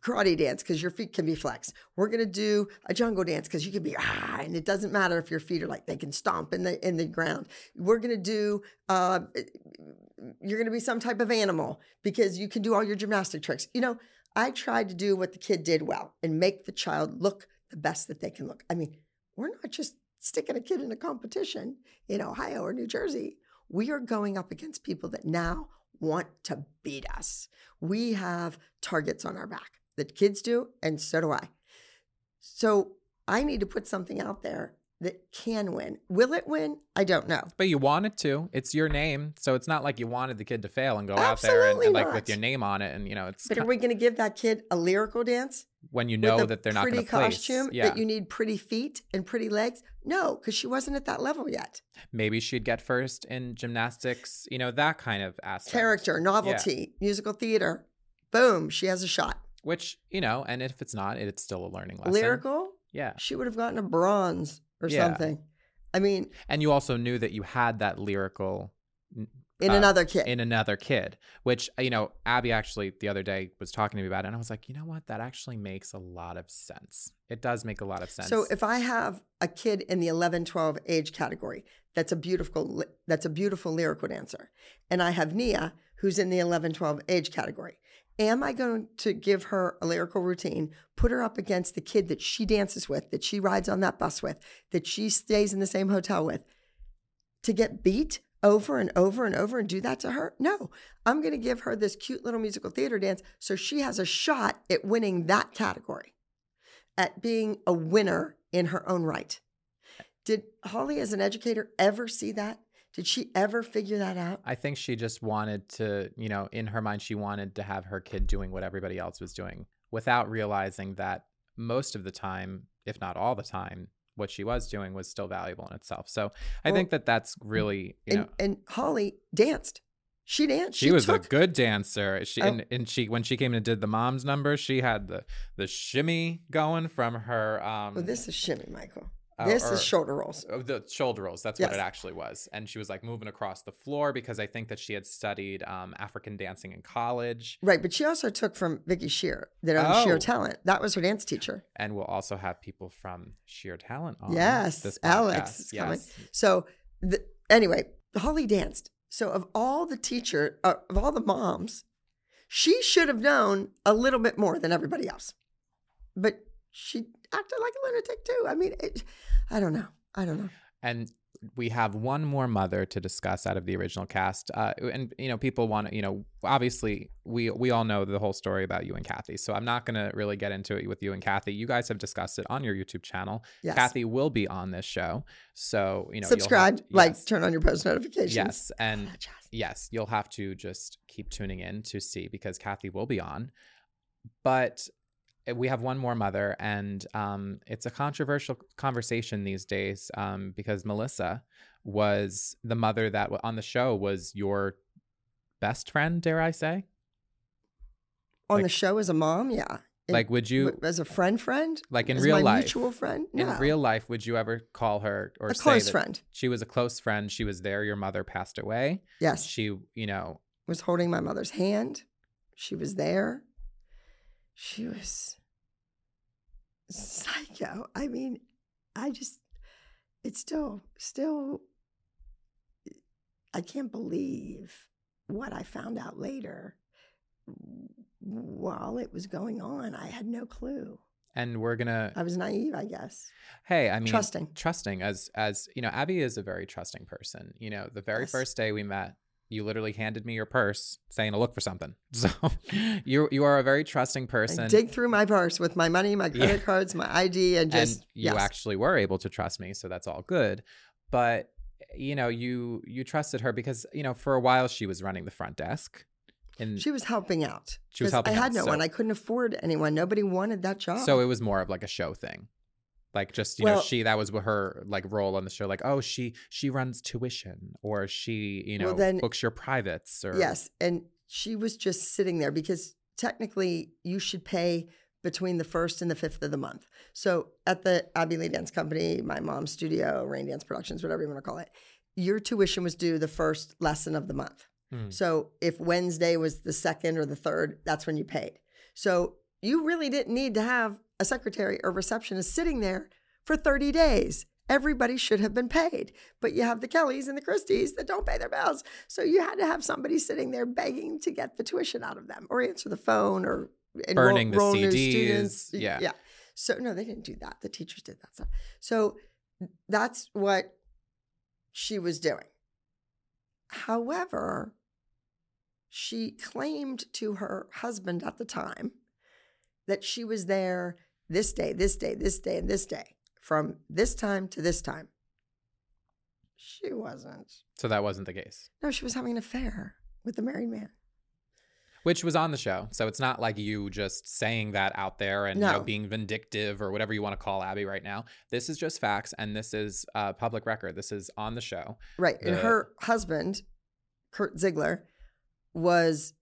karate dance because your feet can be flexed. We're to do a jungle dance because you can be ah, and it doesn't matter if your feet are like they can stomp in the in the ground. We're to do uh, you're going to be some type of animal because you can do all your gymnastic tricks. You know, I tried to do what the kid did well and make the child look the best that they can look. I mean, we're not just sticking a kid in a competition in Ohio or New Jersey. We are going up against people that now want to beat us. We have targets on our back that kids do, and so do I. So I need to put something out there that can win. Will it win? I don't know. But you wanted to. It's your name, so it's not like you wanted the kid to fail and go out there and, and like with your name on it. And you know, it's But are we going to give that kid a lyrical dance? when you know that they're not pretty going to place. costume Yeah, that you need pretty feet and pretty legs? No, because she wasn't at that level yet. maybe she'd get first in gymnastics. You know that kind of aspect. Character, novelty, musical theater. Boom, she has a shot. Which you know, and if it's not, it's still a learning lesson. Lyrical, Yeah, she would have gotten a bronze or Yeah. something. I mean, and you also knew that you had that lyrical in Uh, another kid. in another kid, which uh, you know, Abby actually the other day was talking to me about it, and I was like, you know what, that actually makes a lot of sense. It does make a lot of sense. So if I have a kid in the 11, 12 age category, that's a beautiful that's a beautiful lyrical dancer. And I have Nia who's in the 11, 12 age category. Am I going to give her a lyrical routine, put her up against the kid that she dances with, that she rides on that bus with, that she stays in the same hotel with to get beat over and over and over and do that to her? No. I'm going to give her this cute little musical theater dance so she has a shot at winning that category at being a winner in her own right. Did Holly, as an educator, ever see that? Did she ever figure that out? I think she just wanted to, you know, in her mind, she wanted to have her kid doing what everybody else was doing without realizing that most of the time, if not all the time, what she was doing was still valuable in itself. So I Well, think that that's really, you and, know, and Holly danced. She danced. she, was took, a good dancer. She Oh. and, and she when she came and did the mom's number, she had the the shimmy going from her um Well, this is shimmy, Michael. Uh, this or- is shoulder rolls. Oh, the shoulder rolls. That's what it actually was. And she was like moving across the floor because I think that she had studied um, African dancing in college. Right, but she also took from Vicky Shear, that Sheer Oh. Talent. That was her dance teacher. And we'll also have people from Sheer Talent on. Yes, this Alex is coming. So, the, anyway, Holly danced. So, of all the teacher, uh, of all the moms, she should have known a little bit more than everybody else. But she acted like a lunatic too. I mean, it, I don't know. I don't know. And we have one more mother to discuss out of the original cast. Uh, and you know, people want to, you know, obviously we we all know the whole story about you and Kathy. So I'm not going to really get into it with you and Kathy. You guys have discussed it on your YouTube channel. Yes. Kathy will be on this show. So, you know, you'll have- Subscribe, like, yes. turn on your post notifications. Yes, and That yes, you'll have to just keep tuning in to see because Kathy will be on. But we have one more mother, and um, it's a controversial conversation these days um, because Melissa was the mother that on the show was your best friend, dare I say? On the show as a mom, yeah. In- like, would you as a friend, friend, like in As real life? mutual friend, no. In real life, would you ever call her or a say close that friend. she was a close friend? She was there. Your mother passed away. Yes, She, you know, was holding my mother's hand. She was there. She was psycho. I mean, I just, it's still, still, I can't believe what I found out later, while it was going on, I had no clue. And we're gonna. I was naive, I guess. Hey, I mean, Trusting. trusting as as you know, Abby is a very trusting person. You know, the very Yes. first day we met, you literally handed me your purse, saying to look for something. So you you are a very trusting I person. dig through my purse with my money, my credit Yeah. cards, my ID, and just and you yes. actually were able to trust me so that's all good but you know you you trusted her because you know for a while she was running the front desk and She was helping out. She was helping I had out, no so- one. I couldn't afford anyone. Nobody wanted that job. so it was more of like a show thing like just you know she that was her like role on the show like oh she she runs tuition or she you know Well, then- books your privates or yes, and she was just sitting there because technically you should pay between the first and the fifth of the month. So at the abby Lee Dance Company, my mom's studio, Reign Dance Productions, whatever you want to call it, your tuition was due the first lesson of the month. Hmm. So if Wednesday was the second or the third, that's when you paid. So you really didn't need to have a secretary or receptionist sitting there for 30 days. Everybody should have been paid. But you have the Kellys and the Christies that don't pay their bills. So you had to have somebody sitting there begging to get the tuition out of them or answer the phone or enroll, Burning the CDs, students. yeah. Yeah. So no, they didn't do that. The teachers did that stuff. So that's what she was doing. However, she claimed to her husband at the time that she was there this day, this day, this day, and this day, from this time to this time. She wasn't. so that wasn't the case No, she was having an affair with a married man. which was on the show so it's not like you just saying that out there and you know, being vindictive or whatever you want to call abby right now this is just facts and this is uh, public record this is on the show Right. and her husband, Kurt Ziegler, was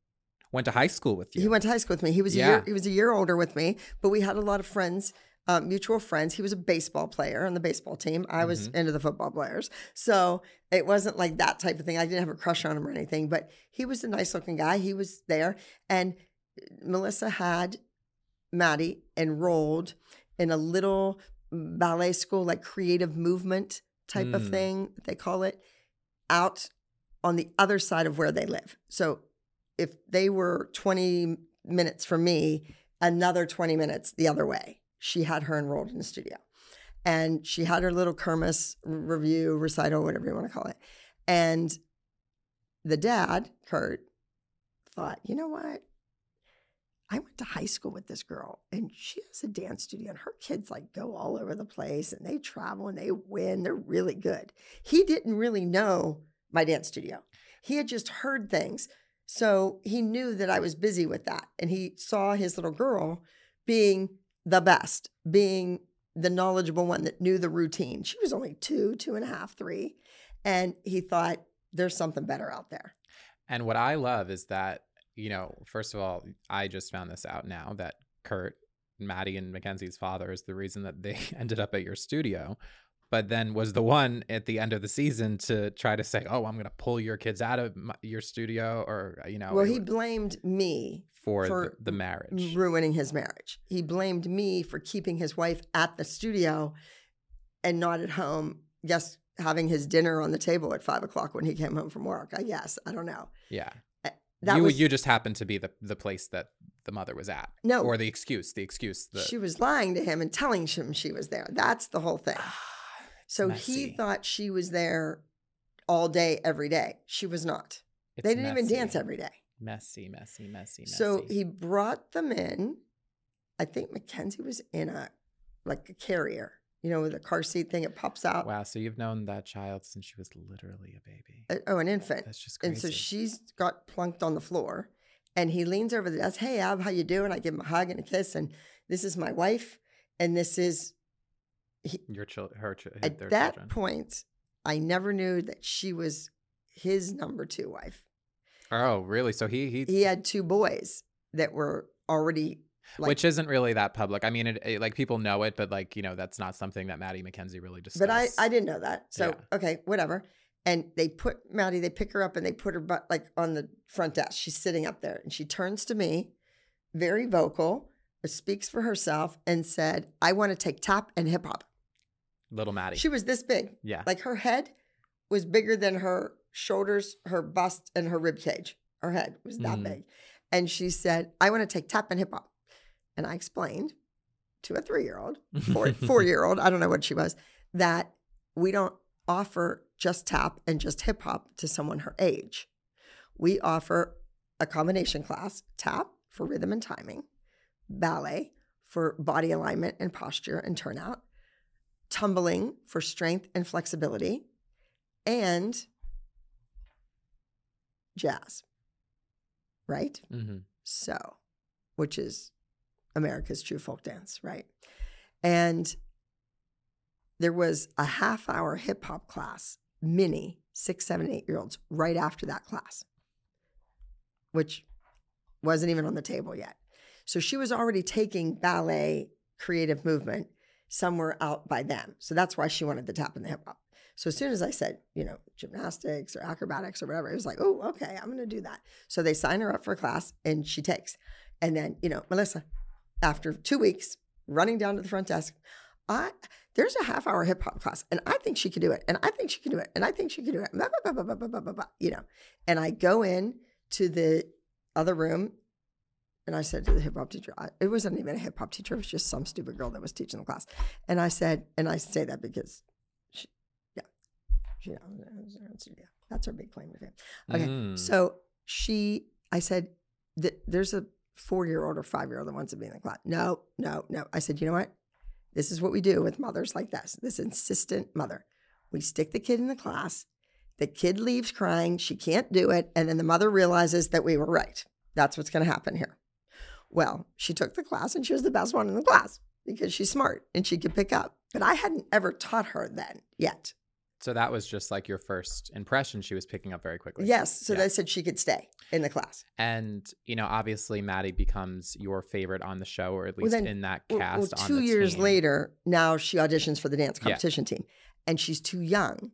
went to high school with you He went to high school with me. He was a Yeah. year he was a year older with me, but we had a lot of friends, uh, mutual friends. He was a baseball player on the baseball team. I was Mm-hmm. into the football players, so it wasn't like that type of thing. I didn't have a crush on him or anything, but he was a nice looking guy. He was there, and Melissa had Maddie enrolled in a little ballet school, like creative movement type of Mm. thing they call it, out on the other side of where they live. So if they were 20 minutes from me, another 20 minutes the other way, she had her enrolled in the studio. And she had her little Kermis review, recital, whatever you want to call it. And the dad, Kurt, thought, you know what? I went to high school with this girl and she has a dance studio and her kids like go all over the place and they travel and they win. They're really good. He didn't really know my dance studio. He had just heard things. So he knew that I was busy with that. And he saw his little girl being the best, being the knowledgeable one that knew the routine. She was only two, two and a half, three. And he thought, there's something better out there. And what I love is that, you know, first of all, I just found this out now that Kurt, Maddie, and Mackenzie's father is the reason that they ended up at your studio, but then was the one at the end of the season to try to say, oh, I'm going to pull your kids out of my, your studio or, uh, you know, well, he blamed me for, for the, the marriage. ruining his marriage. He blamed me for keeping his wife at the studio and not at home. Yes, having his dinner on the table at five o'clock when he came home from work. I guess I don't know. yeah. That you, was you just happened to be the, the place that the mother was at. No. Or the excuse, the excuse. The, she was lying to him and telling him she was there. That's the whole thing. So he thought she was there all day, every day. She was not. It's they didn't even dance every day. Messy, messy, messy, messy. So he brought them in. I think Mackenzie was in a like a carrier, you know, with a car seat thing. It pops out. Wow, so you've known that child since she was literally a baby. Uh, oh, an infant. That's just crazy. And so she's got plunked on the floor, and he leans over the desk. Hey, Ab, how you doing? I give him a hug and a kiss, and this is my wife, and this is your child, her, chi- at their that children. point. I never knew that she was his number two wife. Oh, really? So he he, He had two boys that were already like, which isn't really that public. I mean, it, it- like people know it, but like you know, that's not something that Maddie Mackenzie really discussed. but I I didn't know that. So Yeah. okay, whatever. And they put Maddie, they pick her up and they put her butt like on the front desk. She's sitting up there and she turns to me, very vocal, speaks for herself, and said, I want to take tap and hip hop. Little Maddie. She was this big. yeah, Like her head was bigger than her shoulders, her bust, and her rib cage. Her head was that Mm. big. And she said, I want to take tap and hip hop. And I explained to a three year old, four, four year old, I don't know what she was, that we don't offer just tap and just hip hop to someone her age. We offer a combination class tap for rhythm and timing, ballet for body alignment and posture and turnout, tumbling for strength and flexibility, and jazz. Right? hmm So, which is America's true folk dance, right? And there was a half hour hip hop class, mini, six, seven, eight year olds, right after that class, which wasn't even on the table yet. So she was already taking ballet creative movement somewhere out by them. So that's why she wanted the tap and the hip hop. So as soon as I said, you know, gymnastics or acrobatics or whatever, it was like, oh, okay, I'm going to do that. So they sign her up for class and she takes. And then, you know, Melissa, after two weeks, running down to the front desk, I there's a half hour hip hop class and I think she could do it. And I think she could do it. And I think she could do it. You know, and I go in to the other room and I said to the hip hop teacher, I, it wasn't even a hip hop teacher, it was just some stupid girl that was teaching the class. And I said, and I say that because, she, yeah, she, yeah, that's her big claim to fame. Okay, Mm. so she, I said, th- there's a four year old or five year old that wants to be in the class. No, no, no. I said, you know what? This is what we do with mothers like this, this insistent mother. We stick the kid in the class. The kid leaves crying. She can't do it. And then the mother realizes that we were right. That's what's going to happen here. Well, she took the class and she was the best one in the class because she's smart and she could pick up. But I hadn't ever taught her then yet. So that was just like your first impression. She was picking up very quickly. Yes. So Yeah. they said she could stay in the class. And you know, obviously, Maddie becomes your favorite on the show, or at Well, least then- in that cast. well, two years team. later, now she auditions for the dance Yeah. competition team, and she's too young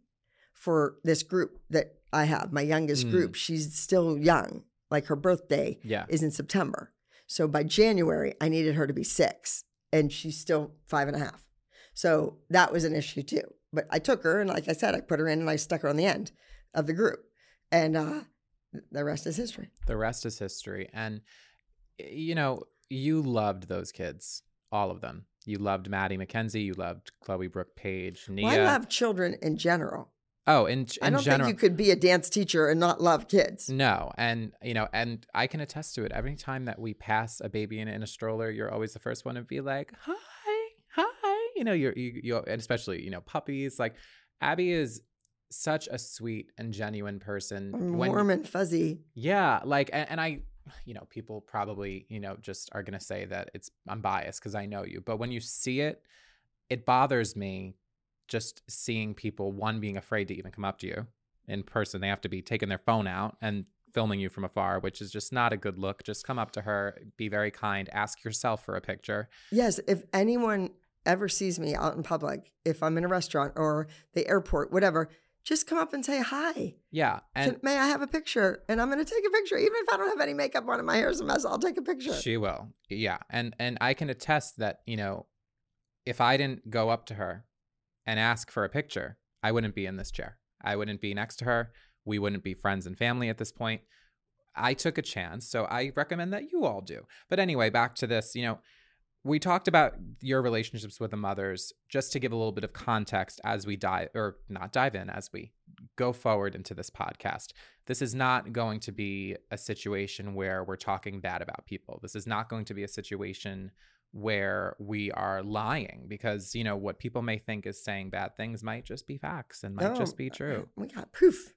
for this group that I have. My youngest Mm. group, she's still young. Like her birthday Yeah. is in September, so by January, I needed her to be six, and she's still five and a half. So that was an issue too. But I took her, and like I said, I put her in, and I stuck her on the end of the group, and uh, the rest is history. The rest is history. And you know, you loved those kids, all of them. You loved Maddie Mackenzie. You loved Chloe Brooke Paige, Nia. Well, I love children in general. Oh, in, in I don't general. think you could be a dance teacher and not love kids. No, and you know, and I can attest to it. Every time that we pass a baby in, in a stroller, you're always the first one to be like, "Hi, hi." You know, you're you, you and especially you know puppies. Like Abby is such a sweet and genuine person. When- warm and fuzzy. yeah, like, and, and I, you know, people probably you know just are gonna say that it's I'm biased because I know you, but when you see it, it bothers me just seeing people one being afraid to even come up to you in person. They have to be taking their phone out and filming you from afar, which is just not a good look. Just come up to her, be very kind, ask yourself for a picture. Yes, if anyone ever sees me out in public, if I'm in a restaurant or the airport, whatever, just come up and say hi. Yeah, and Can, may I have a picture? And I'm going to take a picture, even if I don't have any makeup on and my hair's a mess. I'll take a picture. She will. Yeah. And and I can attest that, you know, if I didn't go up to her and ask for a picture, I wouldn't be in this chair. I wouldn't be next to her. We wouldn't be friends and family at this point. I took a chance, so I recommend that you all do. But anyway, back to this, you know, we talked about your relationships with the mothers just to give a little bit of context as we dive or not dive in as we go forward into this podcast. This is not going to be a situation where we're talking bad about people. This is not going to be a situation where we are lying because, you know, what people may think is saying bad things might just be facts and might just oh, be true. We got proof.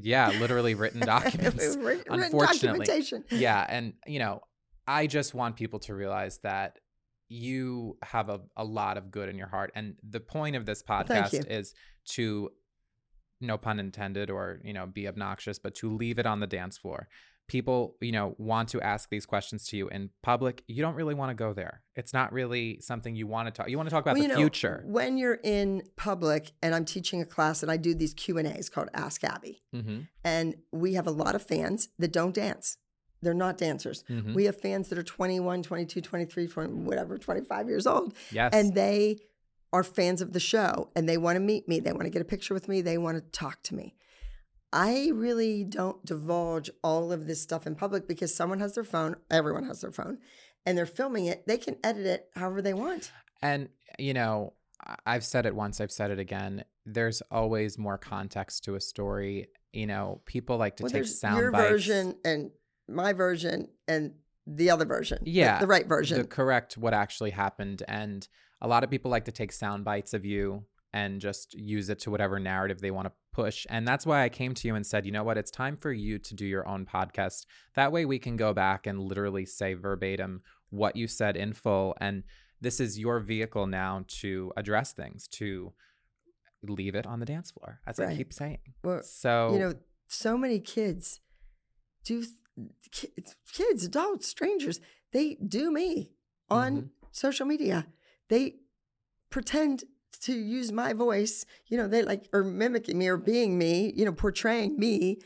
Yeah, literally written documents. Written unfortunately. documentation. yeah and you know i just want people to realize that you have a, a lot of good in your heart and the point of this podcast is to no pun intended or you know be obnoxious but to leave it on the dance floor people you know want to ask these questions to you in public you don't really want to go there it's not really something you want to talk you want to talk about Well, the know, future When you're in public and I'm teaching a class and I do these Q&As called Ask Abby. mm-hmm. And we have a lot of fans that don't dance. They're not dancers. Mhm. We have fans that are 21, 22, 23, 20, whatever, 25 years old. yes And they are fans of the show and they want to meet me. They want to get a picture with me. They want to talk to me. I really don't divulge all of this stuff in public because someone has their phone, everyone has their phone, and they're filming it. They can edit it however they want. And, you know, I've said it once, I've said it again. There's always more context to a story. You know, people like to Well, take sound your bites. version and my version and the other version. the- Yeah, The, right version. the correct what actually happened and a lot of people like to take sound bites of you and just use it to whatever narrative they want to push and that's why i came to you and said you know what it's time for you to do your own podcast that way we can go back and literally say verbatim what you said in full and this is your vehicle now to address things to leave it on the dance floor as i keep saying Well, so you know, so many kids do kids, kids, adults, strangers, they do me on Mhm. social media. They pretend to use my voice, you know, they like are mimicking me or being me, you know, portraying me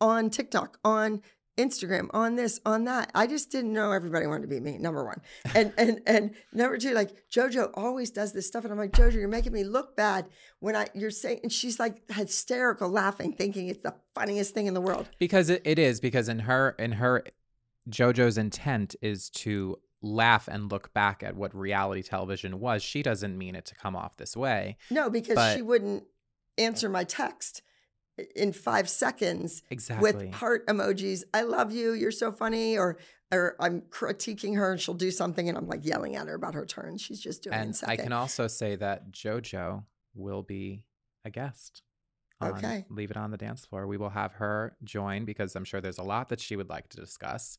on TikTok, on Instagram, on this, on that. I just didn't know everybody wanted to be me, number one. And and and number two, like Jojo always does this stuff. And I'm like, Jojo, you're making me look bad when I you're saying and she's like hysterical laughing, thinking it's the funniest thing in the world. because it, it is because in her in her jojo's intent is to laugh and look back at what reality television was she doesn't mean it to come off this way No, because But- she wouldn't answer my text in five seconds exactly with heart emojis. I love you. You're so funny. Or or I'm critiquing her and she'll do something and I'm like yelling at her about her turn. She's just doing and i can also say that jojo will be a guest on Okay. leave it on the dance floor we will have her join because i'm sure there's a lot that she would like to discuss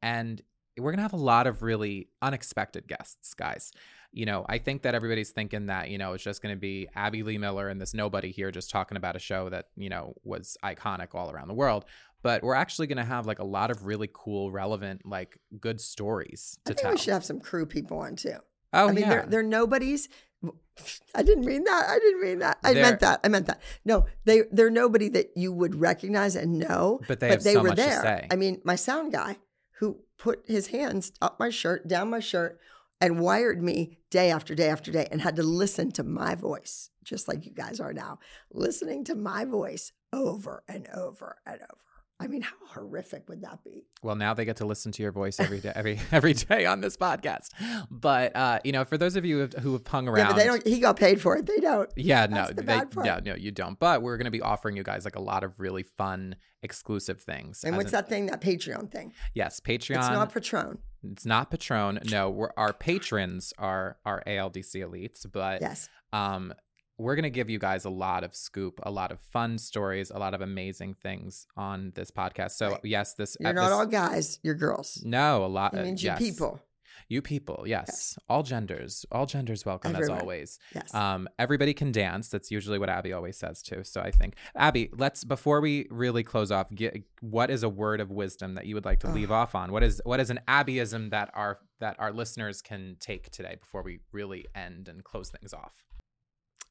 and we're gonna have a lot of really unexpected guests guys you know i think that everybody's thinking that you know it's just gonna be abby lee miller and this nobody here just talking about a show that you know was iconic all around the world but we're actually gonna have like a lot of really cool relevant like good stories I think tell we should have some crew people on too. oh I mean, yeah they're they're nobodies. I didn't mean that. I didn't mean that. I They're- meant that. I meant that. No, they they're nobody that you would recognize and know. But they have they so were to there. I mean, my sound guy who put his hands up my shirt, down my shirt, and wired me day after day after day, and had to listen to my voice, just like you guys are now, listening to my voice over and over and over. I mean, how horrific would that be? Well, now they get to listen to your voice every day, every every day on this podcast. But uh, you know, for those of you who have, who have hung around, Yeah, but they don't. He got paid for it. They don't. Yeah, no, That's the they, yeah, no, you don't. But we're going to be offering you guys like a lot of really fun, exclusive things. And what's an- that thing? That Patreon thing. Yes, Patreon. It's not Patron. It's not Patron. No, we're, our patrons are our ALDC elites, but Yes. um, we're going to give you guys a lot of scoop, a lot of fun stories, a lot of amazing things on this podcast. So Right. yes, this You're not this- all guys. You're girls. no, a lot. It uh, means yes. you people. You people, yes. All genders, all genders welcome Everyone. as always. Yes. Um, everybody can dance. That's usually what Abby always says too. So I think Abby, let's before we really close off, get what is a word of wisdom that you would like to leave off on? What is what is an Abbyism that our that our listeners can take today before we really end and close things off?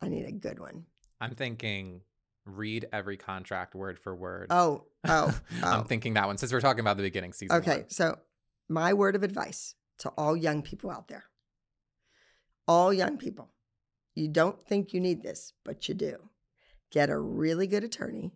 I need a good one. I'm thinking read every contract word for word. Oh, oh, I'm oh. thinking that one since we're talking about the beginning season. Okay, one. so my word of advice to all young people out there, all young people, you don't think you need this, but you do. Get a really good attorney,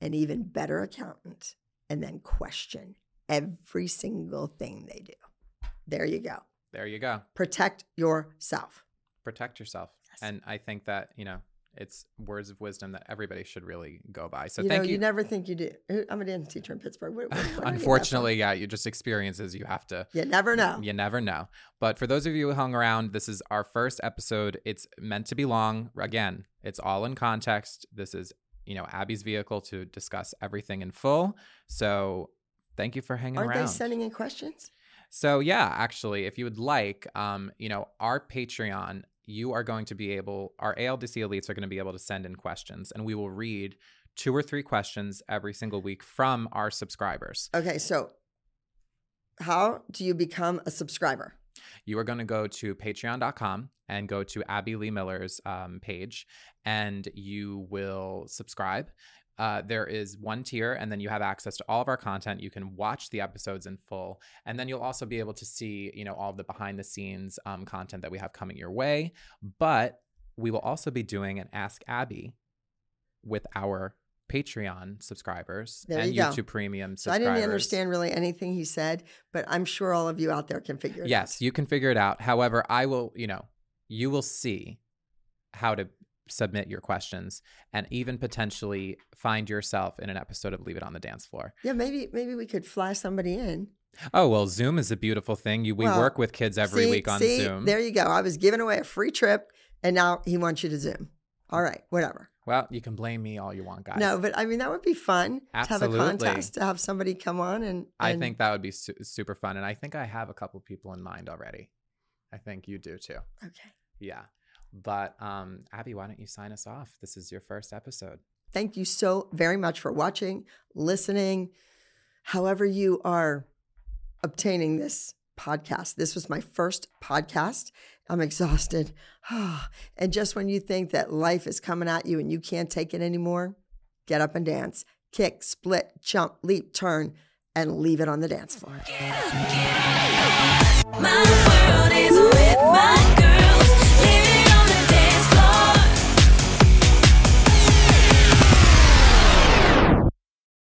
an even better accountant, and then question every single thing they do. There you go. There you go. Protect yourself. Protect yourself. Yes. And I think that, you know, it's words of wisdom that everybody should really go by. So you thank know, you. you never think you do. I'm a dance teacher in Pittsburgh. What- what- where do I get that from? Unfortunately, yeah, you just experiences you have to you never know. you never know. But for those of you who hung around, this is our first episode. It's meant to be long. Again, it's all in context. This is, you know, Abby's vehicle to discuss everything in full. So thank you for hanging around. Aren't around. they sending in questions? So yeah, actually, if you would like, um, you know, our Patreon, you are going to be able, our ALDC elites are going to be able to send in questions, and we will read two or three questions every single week from our subscribers. Okay, so how do you become a subscriber? You are going to go to patreon.com and go to Abby Lee Miller's um, page, and you will subscribe. Uh, there is one tier, and then you have access to all of our content. You can watch the episodes in full, and then you'll also be able to see, you know, all of the behind the scenes um, content that we have coming your way. But we will also be doing an Ask Abby with our Patreon subscribers There and you go. YouTube Premium So I didn't understand really anything he said, but I'm sure all of you out there can figure it out. Yes, you can figure it out. However, I will, you know, you will see how to submit your questions and even potentially find yourself in an episode of Leave It on the Dance Floor. Yeah, maybe maybe we could fly somebody in. Oh, well, Zoom is a beautiful thing. You we Well, work with kids every See- week on see, Zoom. There you go. I was giving away a free trip, and now he wants you to Zoom. All right, whatever. Well, you can blame me all you want, guys. No, but I mean that would be fun to have a contest to have somebody come on and. I think that would be su- super fun. And I think I have a couple people in mind already. I think you do too. Okay. Yeah. But um, Abby, why don't you sign us off? This is your first episode. Thank you so very much for watching, listening, however you are obtaining this podcast. This was my first podcast. I'm exhausted. and just when you think that life is coming at you and you can't take it anymore, get up and dance. Kick, split, jump, leap, turn, and leave it on the dance floor. My world is with my